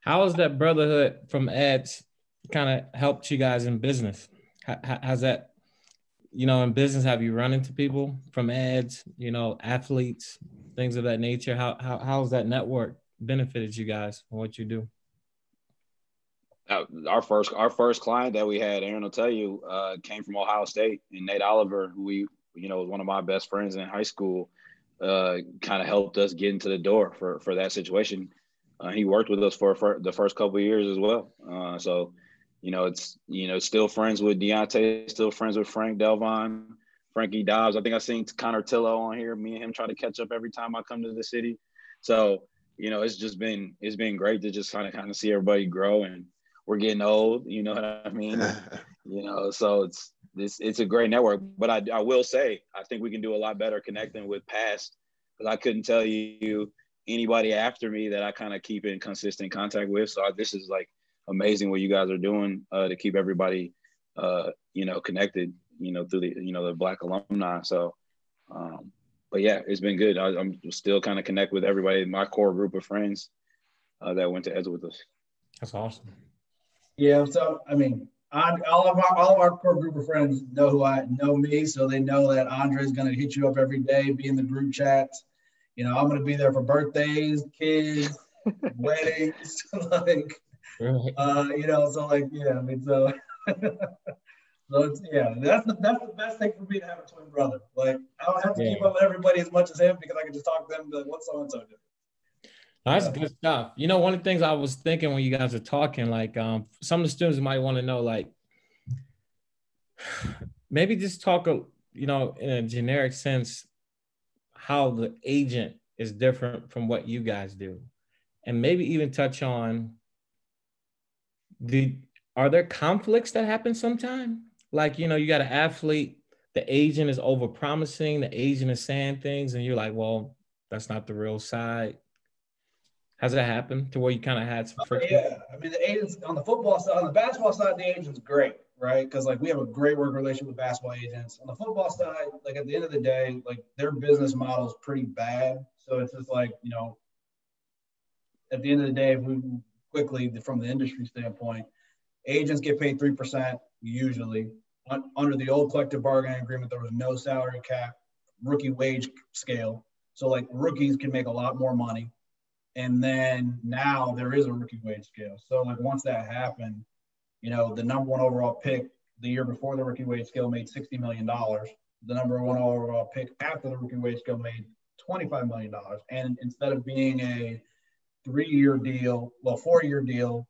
How has that brotherhood from Eds kind of helped you guys in business? How, how's that, you know, in business, have you run into people from Eds, you know, athletes, things of that nature? How, how, how's that network benefited you guys for what you do? Uh, our first our first client that we had, Aaron will tell you, uh, came from Ohio State, and Nate Oliver, who we you know was one of my best friends in high school, uh, kind of helped us get into the door for for that situation. Uh, he worked with us for, for the first couple years as well. Uh, so, you know, it's you know still friends with Deontay, still friends with Frank Delvon, Frankie Dobbs. I think I seen Connor Tillo on here. Me and him try to catch up every time I come to the city. So, you know, it's just been it's been great to just kind of kind of see everybody grow and we're getting old. You know what I mean? you know, so it's this it's a great network. But I I will say I think we can do a lot better connecting with past because I couldn't tell you anybody after me that I kind of keep in consistent contact with. So I, this is like amazing what you guys are doing uh, to keep everybody, uh, you know, connected, you know, through the, you know, the black alumni. So, um, but yeah, it's been good. I, am still kind of connect with everybody, my core group of friends uh, that went to Eds with us. That's awesome. Yeah. So, I mean, all of our all of our core group of friends know who I know me, so they know that Andre is going to hit you up every day, be in the group chats. You know, I'm gonna be there for birthdays, kids, weddings, like, uh, you know, so like, yeah, I mean, so, so it's, yeah, that's the that's the best thing for me to have a twin brother. Like, I don't have to yeah. keep up with everybody as much as him because I can just talk to them. Like, what's so and so doing? That's yeah. good stuff. You know, one of the things I was thinking when you guys are talking, like, um, some of the students might want to know, like, maybe just talk, a, you know, in a generic sense, how the agent is different from what you guys do. And maybe even touch on the are there conflicts that happen sometime? Like you know you got an athlete the agent is over promising the agent is saying things and you're like well that's not the real side. Has that happened to where you kind of had some oh, friction? yeah, I mean the agents on the football side, on the basketball side, the agent's great right? Because like we have a great work relationship with basketball agents. On the football side, like at the end of the day, like their business model is pretty bad. So it's just like you know, at the end of the day, if we quickly from the industry standpoint, agents get paid three percent usually. under the old collective bargaining agreement, there was no salary cap, rookie wage scale. So like rookies can make a lot more money. And then now there is a rookie wage scale. So like once that happened, you know, the number one overall pick the year before the rookie wage scale made $60 million. The number one overall pick after the rookie wage scale made $25 million. And instead of being a three year deal, well, four year deal,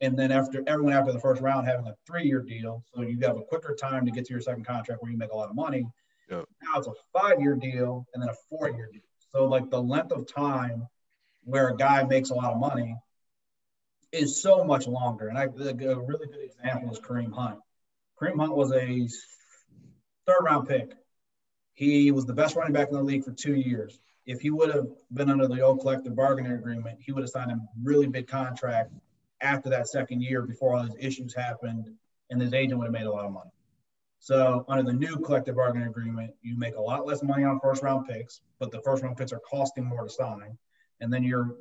and then after everyone after the first round having a three year deal, so you have a quicker time to get to your second contract where you make a lot of money. Yep. Now it's a five year deal and then a four year deal. So, like the length of time where a guy makes a lot of money is so much longer. And I, a really good example is Kareem Hunt. Kareem Hunt was a third round pick. He was the best running back in the league for two years. If he would have been under the old collective bargaining agreement, he would have signed a really big contract after that second year before all his issues happened, and his agent would have made a lot of money. So under the new collective bargaining agreement, you make a lot less money on first round picks, but the first round picks are costing more to sign. And then you're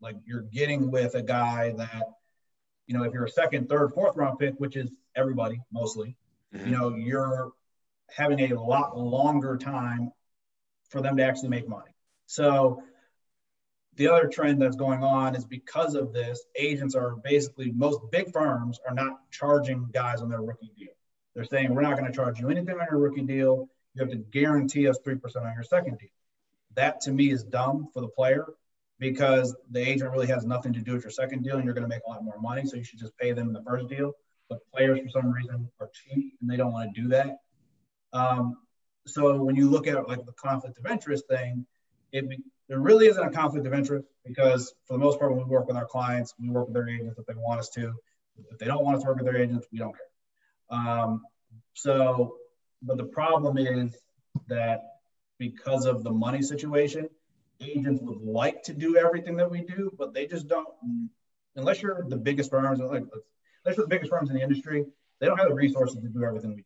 like you're getting with a guy that, you know, if you're a second, third, fourth round pick, which is everybody mostly, mm-hmm. you know, you're having a lot longer time for them to actually make money. So the other trend that's going on is because of this, agents are basically most big firms are not charging guys on their rookie deal. They're saying we're not going to charge you anything on your rookie deal. You have to guarantee us three percent on your second deal. That to me is dumb for the player because the agent really has nothing to do with your second deal and you're going to make a lot more money. So you should just pay them in the first deal. But players, for some reason, are cheap and they don't want to do that. Um, so when you look at like the conflict of interest thing, it there really isn't a conflict of interest because for the most part, when we work with our clients, we work with their agents if they want us to. If they don't want us to work with their agents, we don't care. Um, so, but the problem is that because of the money situation, agents would like to do everything that we do, but they just don't. Unless you're the biggest firms, unless you're the biggest firms in the industry, they don't have the resources to do everything we do.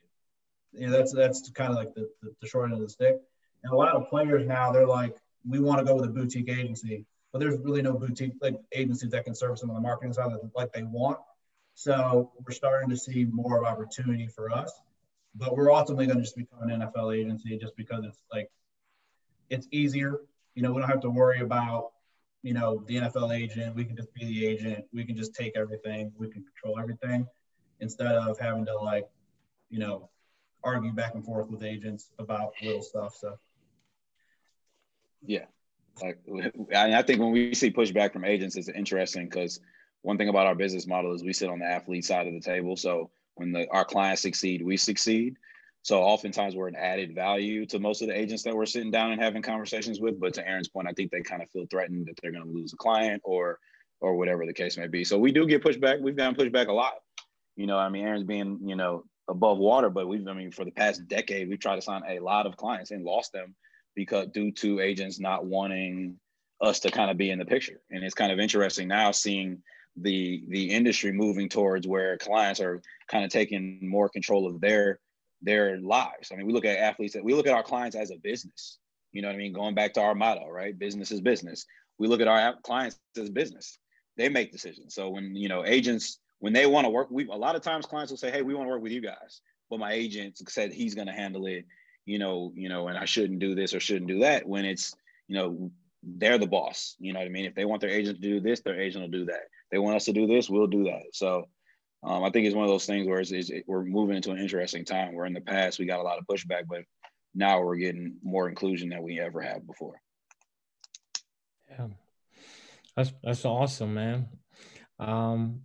You know, that's that's kind of like the, the, the short end of the stick. And a lot of players now, they're like, we want to go with a boutique agency, but there's really no boutique like agencies that can service them on the marketing side like they want. So we're starting to see more of opportunity for us, but we're ultimately going to just become an NFL agency just because it's like it's easier. You know, we don't have to worry about you know the NFL agent. We can just be the agent. We can just take everything. We can control everything instead of having to like you know argue back and forth with agents about little stuff. So yeah, like I think when we see pushback from agents, it's interesting because one thing about our business model is we sit on the athlete side of the table. So when the, our clients succeed, we succeed. So oftentimes we're an added value to most of the agents that we're sitting down and having conversations with. But to Aaron's point, I think they kind of feel threatened that they're going to lose a client or or whatever the case may be. So we do get pushback. We've gotten pushback a lot. You know, I mean, Aaron's being you know above water, but we've I mean for the past decade we've tried to sign a lot of clients and lost them because due to agents not wanting us to kind of be in the picture. And it's kind of interesting now seeing the the industry moving towards where clients are kind of taking more control of their their lives. I mean, we look at athletes that we look at our clients as a business. You know what I mean? Going back to our motto, right? Business is business. We look at our clients as business. They make decisions. So when you know agents when they want to work, we a lot of times clients will say, "Hey, we want to work with you guys," but my agent said he's going to handle it you know, you know, and I shouldn't do this or shouldn't do that when it's, you know, they're the boss. You know what I mean? If they want their agent to do this, their agent will do that. they want us to do this, we'll do that. So um, I think it's one of those things where it's, it's, we're moving into an interesting time where in the past we got a lot of pushback, but now we're getting more inclusion than we ever have before. Yeah, that's that's awesome, man. Um,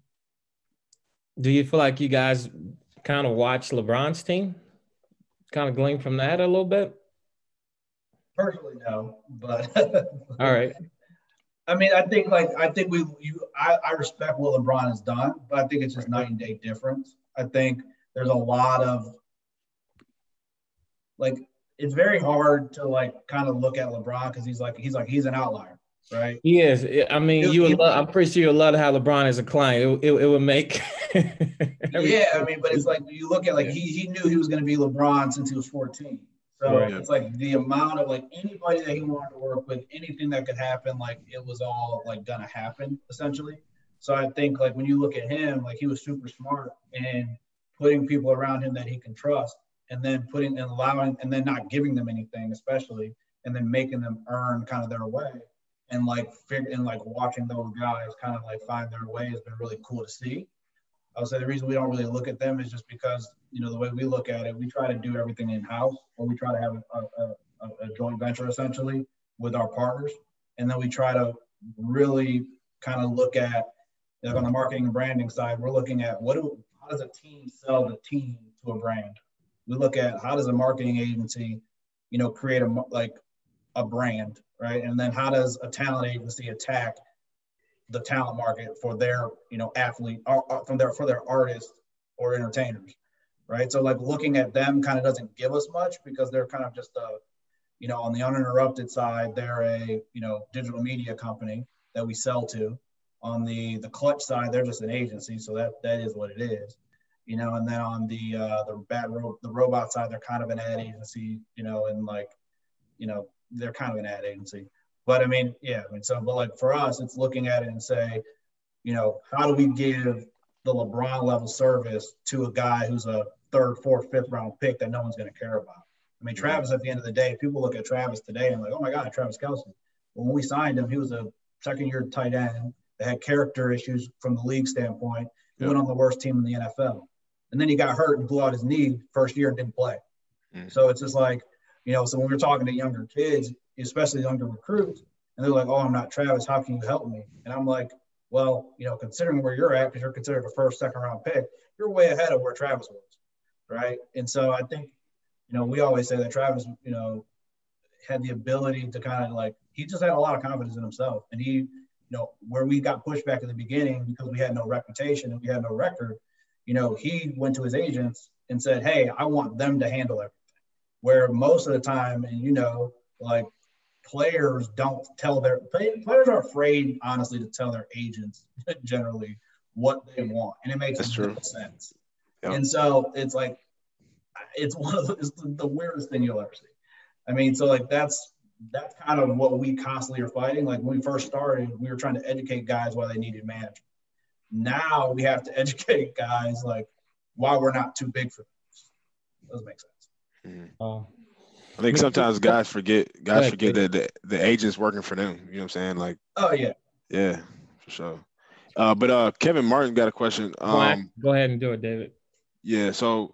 do you feel like you guys kind of watch LeBron's team? kind of glean from that a little bit? Personally, no, but all right. I mean, I think like I think we you I, I respect what LeBron has done, but I think it's just night and day difference. I think there's a lot of like it's very hard to like kind of look at LeBron because he's like he's like he's an outlier right? He is. I mean, you would. Love, I'm pretty sure you love have LeBron as a client. It, it, it would make. yeah, I mean, but it's like you look at like he he knew he was going to be LeBron since he was 14. So right. it's like the amount of like anybody that he wanted to work with, anything that could happen, like it was all like gonna happen essentially. So I think like when you look at him, like he was super smart and putting people around him that he can trust, and then putting and allowing and then not giving them anything, especially, and then making them earn kind of their way and like fig- and like watching those guys kind of like find their way has been really cool to see. I would say the reason we don't really look at them is just because you know the way we look at it, we try to do everything in house, or we try to have a, a, a, joint venture essentially with our partners, and then we try to really kind of look at like on the marketing and branding side, we're looking at what do how does a team sell the team to a brand? We look at how does a marketing agency, you know, create a like a brand right? And then how does a talent agency attack the talent market for their, you know, athlete or, uh, from their for their artists or entertainers, right? So like looking at them kind of doesn't give us much because they're kind of just a, you know, on the uninterrupted side, they're a, you know, digital media company that we sell to. On the the Klutch side, they're just an agency, so that that is what it is you know, and then on the uh, the bad ro- the robot side, they're kind of an ad agency, you know, and like, you know, they're kind of an ad agency. But I mean, yeah, I mean, so, but like for us, it's looking at it and say, you know, how do we give the LeBron level service to a guy who's a third, fourth, fifth round pick that no one's going to care about? I mean, Travis, at the end of the day, people look at Travis today and like, oh my God, Travis Kelce. When we signed him, he was a second year tight end that had character issues from the league standpoint. He went on the worst team in the NFL. And then he got hurt and blew out his knee first year and didn't play. Mm. So it's just like, you know, so when we're talking to younger kids, especially younger recruits, And they're like, oh, I'm not Travis. How can you help me? And I'm like, well, you know, considering where you're at, because you're considered a first, second round pick, you're way ahead of where Travis was. Right. And so I think, you know, we always say that Travis, you know, had the ability to kind of like, he just had a lot of confidence in himself. And he, you know, where we got pushed back in the beginning because we had no reputation and we had no record, you know, he went to his agents and said, Hey, I want them to handle everything. Where most of the time, and you know, like players don't tell their players are afraid, honestly, to tell their agents generally what they want, and it makes no sense. Yep. And so it's like it's one of the, it's the weirdest thing you'll ever see. I mean, so like that's that's kind of what we constantly are fighting. Like when we first started, we were trying to educate guys why they needed management. Now we have to educate guys like why we're not too big for them. Doesn't make sense. Mm-hmm. Uh, I think sometimes guys forget guys forget that the, the agent's working for them. You know what I'm saying? Like, oh yeah, yeah, for sure. Uh, but uh, Kevin Martin got a question. Um, go ahead and do it, David. Yeah, so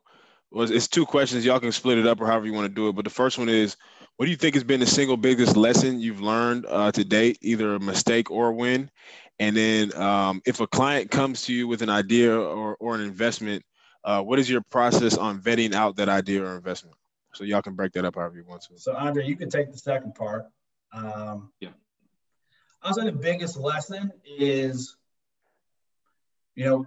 was it's two questions. Y'all can split it up or however you want to do it. But the first one is, what do you think has been the single biggest lesson you've learned uh, to date, either a mistake or a win? And then, um, if a client comes to you with an idea or, or an investment, uh, what is your process on vetting out that idea or investment? So y'all can break that up however you want to. So Andre, you can take the second part. Um, yeah. I'll say the biggest lesson is, you know,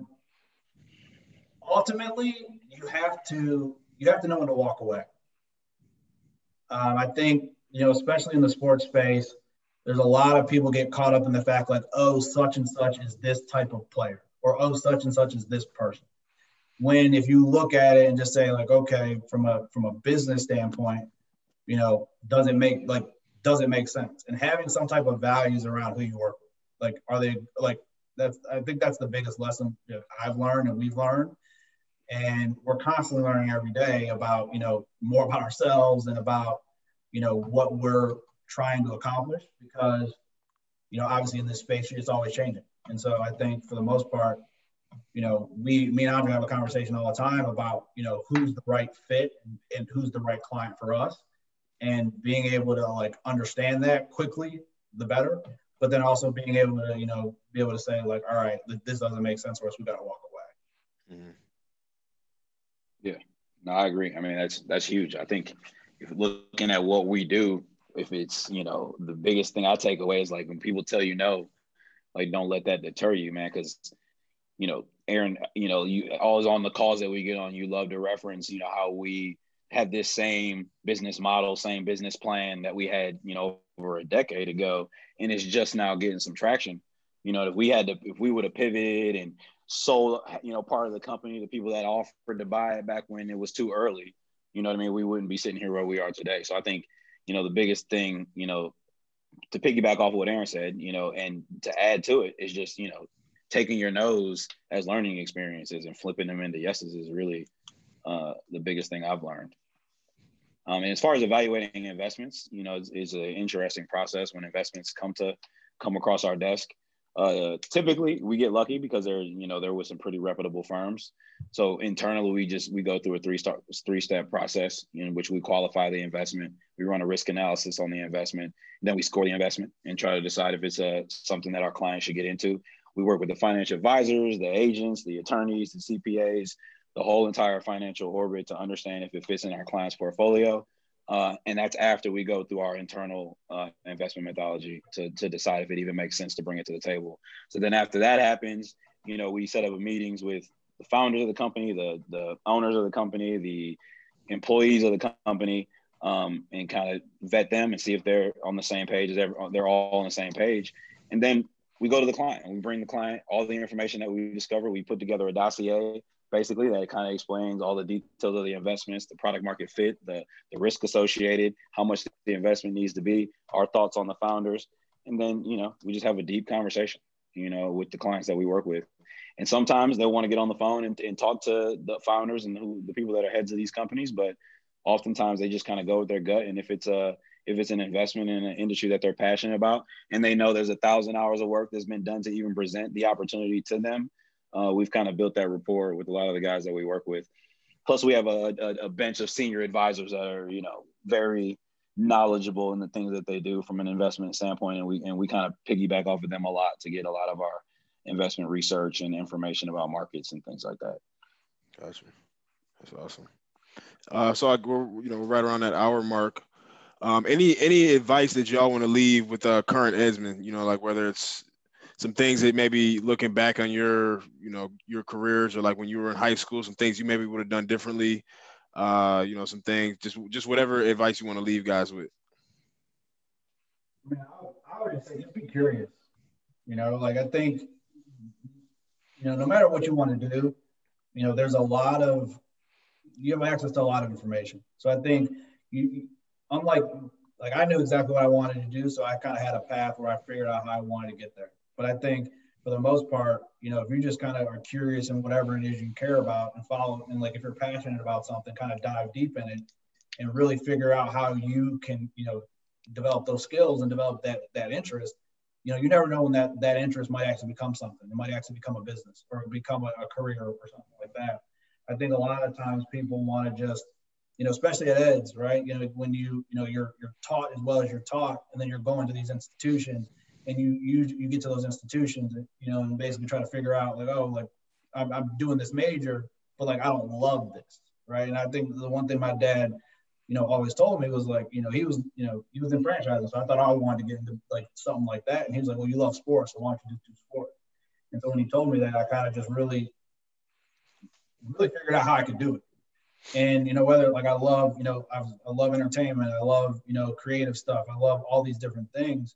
ultimately you have to you have to know when to walk away. Um, I think you know, especially in the sports space, there's a lot of people get caught up in the fact like, oh, such and such is this type of player, or oh, such and such is this person when if you look at it and just say like okay from a from a business standpoint you know does it make like does it make sense and having some type of values around who you work with like are they like that's i think that's the biggest lesson i've learned and we've learned and we're constantly learning every day about you know more about ourselves and about you know what we're trying to accomplish because you know obviously in this space it's always changing and so i think for the most part you know, we, me and Andre have a conversation all the time about, you know, who's the right fit and, who's the right client for us. And being able to like understand that quickly, the better. But then also being able to, you know, be able to say like, all right, this doesn't make sense for us. We got to walk away. Mm-hmm. Yeah, no, I agree. I mean, that's that's huge. I think if looking at what we do, if it's you know the biggest thing I take away is like when people tell you no, like don't let that deter you, man, because you know, Aaron, you know, you always on the calls that we get on, you love to reference, you know, how we have this same business model, same business plan that we had, you know, over a decade ago, and it's just now getting some traction. You know, if we had to, if we would have pivoted and sold, you know, part of the company the people that offered to buy it back when it was too early, you know what I mean? We wouldn't be sitting here where we are today. So I think, you know, the biggest thing, you know, to piggyback off of what Aaron said, you know, and to add to it is just, you know, taking your no's as learning experiences and flipping them into yeses is really uh, the biggest thing I've learned. Um, and as far as evaluating investments, you know, is an interesting process when investments come to come across our desk. Uh, typically, we get lucky because there, you know, there was some pretty reputable firms. So internally, we just we go through a three start three step process in which we qualify the investment. We run a risk analysis on the investment. Then we score the investment and try to decide if it's uh, something that our client should get into. We work with the financial advisors, the agents, the attorneys, the CPAs, the whole entire financial orbit to understand if it fits in our client's portfolio. Uh, and that's after we go through our internal uh, investment methodology to, to decide if it even makes sense to bring it to the table. So then after that happens, you know, we set up meetings with the founders of the company, the, the owners of the company, the employees of the company, um, and kind of vet them and see if they're on the same page as they're all on the same page. And then we go to the client and we bring the client all the information that we discover. We put together a dossier basically that kind of explains all the details of the investments, the product market fit, the, the risk associated, how much the investment needs to be, our thoughts on the founders. And then, you know, we just have a deep conversation, you know, with the clients that we work with. And sometimes they'll want to get on the phone and, and talk to the founders and who, the people that are heads of these companies, but oftentimes they just kind of go with their gut. And if it's a, if it's an investment in an industry that they're passionate about and they know there's a thousand hours of work that's been done to even present the opportunity to them uh, we've kind of built that rapport with a lot of the guys that we work with plus we have a, a, a, bench of senior advisors that are you know very knowledgeable in the things that they do from an investment standpoint, and we and we kind of piggyback off of them a lot to get a lot of our investment research and information about markets and things like that. Gotcha. That's awesome. Uh, so I go, you know, right around that hour mark. Um, any any advice that y'all want to leave with uh, current Edsman? You know, like whether it's some things that maybe looking back on your, you know, your careers or like when you were in high school, some things you maybe would have done differently. Uh, you know, some things, just just whatever advice you want to leave guys with. I mean, I, I would just say just be curious. You know, like I think, you know, no matter what you want to do, you know, there's a lot of you have access to a lot of information. So I think you, unlike like I knew exactly what I wanted to do, so I kind of had a path where I figured out how I wanted to get there. But I think for the most part, you know, if you just kind of are curious in whatever it is you care about and follow, and like if you're passionate about something, kind of dive deep in it and really figure out how you can, you know, develop those skills and develop that that interest. You know, you never know when that that interest might actually become something. It might actually become a business or become a, a career or something like that. I think a lot of times people want to just, you know, especially at eds, right? You know, when you, you know, you're you're taught as well as you're taught, and then you're going to these institutions, and you you you get to those institutions, you know, and basically try to figure out like, oh, like I'm, I'm doing this major, but like I don't love this, right? And I think the one thing my dad, you know, always told me was like, you know, he was, you know, he was in franchising, so I thought I wanted to get into like something like that, and he was like, well, you love sports, so why don't you just do sports? And so when he told me that, I kind of just really really figured out how I could do it. And you know, whether like I love, you know, I, I love entertainment, I love, you know, creative stuff, I love all these different things.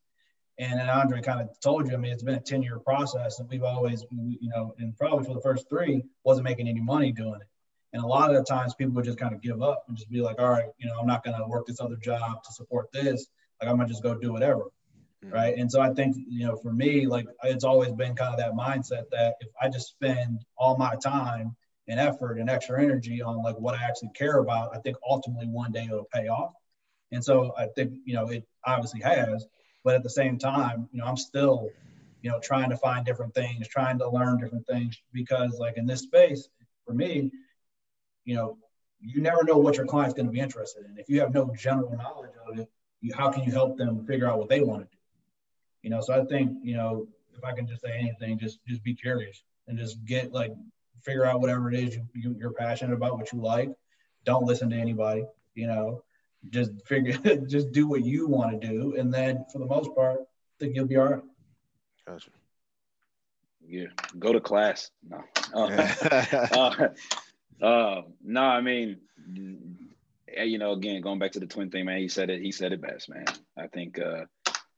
And then Andre kind of told you, I mean, it's been a 10 year process and we've always, you know, and probably for the first three wasn't making any money doing it. And a lot of the times people would just kind of give up and just be like, all right, you know, I'm not going to work this other job to support this. Like, I'm going to just go do whatever. Mm-hmm. Right. And so I think, you know, for me, like, it's always been kind of that mindset that if I just spend all my time and effort and extra energy on like what I actually care about, I think ultimately one day it'll pay off. And so I think, you know, it obviously has, but at the same time, you know, I'm still, you know, trying to find different things, trying to learn different things because like in this space, for me, you know, you never know what your client's going to be interested in. If you have no general knowledge of it, you, how can you help them figure out what they want to do? You know, so I think, you know, if I can just say anything, just just be curious and just get like figure out whatever it is you, you, you're passionate about, what you like. Don't listen to anybody, you know, just figure, just do what you want to do. And then for the most part, I think you'll be all right. Gotcha. Yeah. Go to class. No. Uh, uh, uh, no, I mean, you know, again, going back to the twin thing, man, he said it, he said it best, man. I think, uh,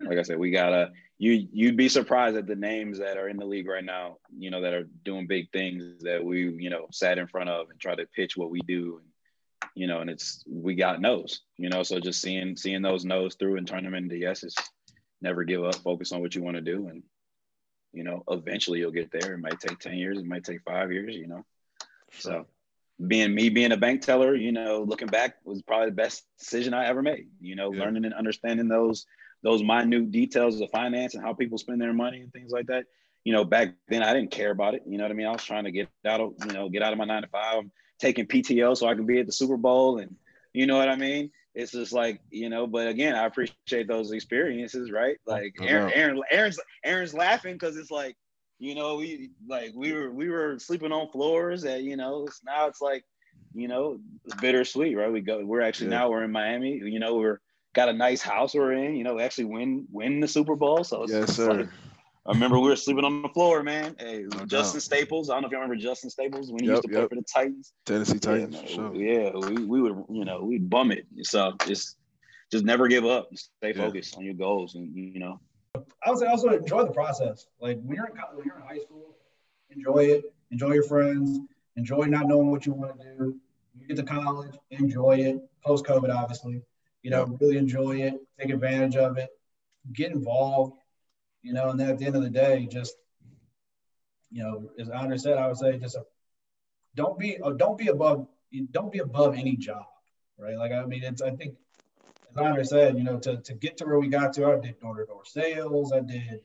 like I said, we gotta you you'd be surprised at the names that are in the league right now, you know, that are doing big things that we, you know, sat in front of and try to pitch what we do. And, you know, and it's we got no's, you know, so just seeing seeing those no's through and turn them into yeses. Never give up, focus on what you want to do. And, you know, eventually you'll get there. It might take 10 years, it might take five years, you know. So being me being a bank teller, you know, looking back was probably the best decision I ever made. You know, yeah. learning and understanding those those minute details of finance and how people spend their money and things like that. You know, back then I didn't care about it. You know what I mean? I was trying to get out of, you know, get out of my nine to five, I'm taking PTO so I can be at the Super Bowl. And you know what I mean? It's just like, you know, but again, I appreciate those experiences, right? Like Aaron, Aaron Aaron's Aaron's laughing because it's like, you know, we like we were we were sleeping on floors that, you know, it's, now it's like, you know, it's bittersweet, right? We go, we're actually yeah. now we're in Miami, you know, we're got a nice house we're in, you know, we actually win win the Super Bowl. So it's, yes, sir. Like, I remember we were sleeping on the floor, man. Hey, no Justin doubt. Staples. I don't know if you remember Justin Staples when he yep, used to yep. play for the Titans. Tennessee Titans, yeah, sure. Yeah, we, we would, you know, we'd bum it. So just just never give up. Stay focused yeah. on your goals, and you know. I would say also enjoy the process. Like when you're in when you're in high school, enjoy it. Enjoy your friends. Enjoy not knowing what you want to do. You get to college, enjoy it. Post COVID, obviously you know, really enjoy it, take advantage of it, get involved, you know, and then at the end of the day, just, you know, as Andre said, I would say just a, don't be, uh, don't be above, don't be above any job, right? Like, I mean, it's, I think, as Andre said, you know, to, to get to where we got to, I did door to door sales, I did,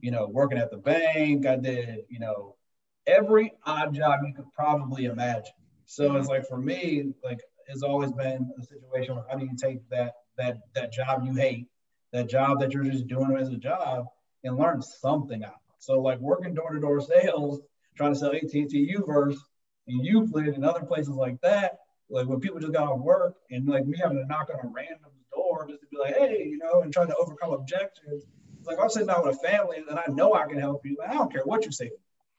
you know, working at the bank, I did, you know, every odd job you could probably imagine. So it's like for me, like has always been a situation where how do you take that that that job you hate, that job that you're just doing as a job, and learn something out. So like working door to door sales, trying to sell AT&T Uverse and Euclid and other places like that. Like when people just got off work and like me having to knock on a random door just to be like, hey, you know, and trying to overcome objections. It's like I'm sitting down with a family and I know I can help you. I don't care what you say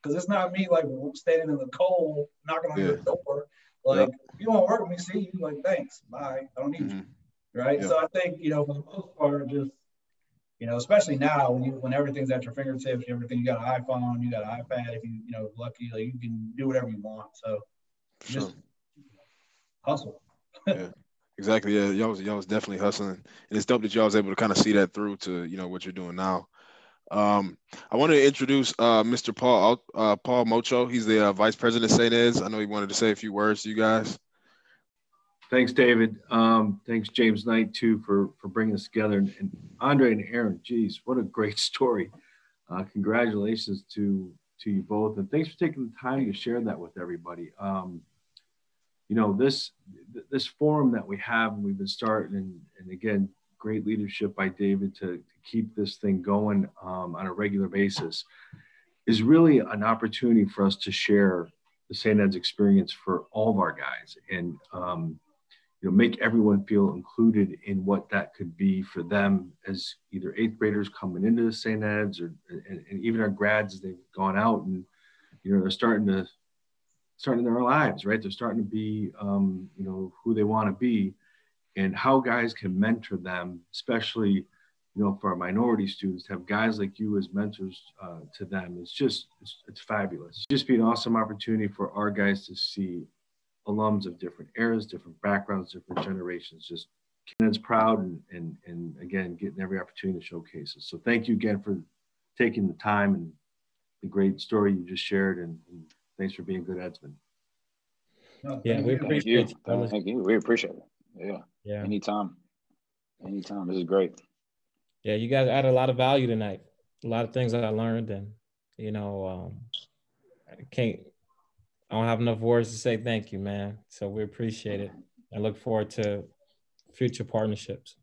because it's not me like standing in the cold knocking on yeah. your door. Like yep. if you don't work with me, see you. Like thanks, bye. I don't need mm-hmm. you. Right. Yep. So I think you know for the most part, just you know, especially now when you when everything's at your fingertips, everything you got an iPhone, you got an iPad. If you you know lucky, like you can do whatever you want. So just sure. hustle. yeah. Exactly. Yeah, y'all was y'all was definitely hustling, and it's dope that y'all was able to kind of see that through to you know what you're doing now. Um, I want to introduce uh, Mr. Paul uh, Paul Mocho. He's the uh, vice president of St. Ed's. I know he wanted to say a few words to you guys. Thanks, David. Um, thanks, James Knight, too, for for bringing us together. And, and Andre and Aaron, geez, what a great story! Uh, congratulations to to you both, and thanks for taking the time to share that with everybody. Um, you know this this forum that we have and we've been starting and, and again great leadership by david to, to keep this thing going um, on a regular basis is really an opportunity for us to share the st ed's experience for all of our guys and um, you know make everyone feel included in what that could be for them as either eighth graders coming into the st ed's or and, and even our grads they've gone out and you know they're starting to starting their lives, right? They're starting to be, um, you know, who they want to be, and how guys can mentor them, especially, you know, for our minority students, to have guys like you as mentors uh, to them. It's just, it's, it's fabulous. Just be an awesome opportunity for our guys to see alums of different eras, different backgrounds, different generations. Just Kenned's proud and, and, and again, getting every opportunity to showcase it. So thank you again for taking the time and the great story you just shared and, and Thanks for being a good Edsman. No, yeah, we appreciate you. Thank you. Thank you. We appreciate it. Yeah. Yeah. Anytime. Anytime. This is great. Yeah, you guys added a lot of value tonight. A lot of things that I learned, and you know, um, I can't. I don't have enough words to say thank you, man. So we appreciate it. I look forward to future partnerships.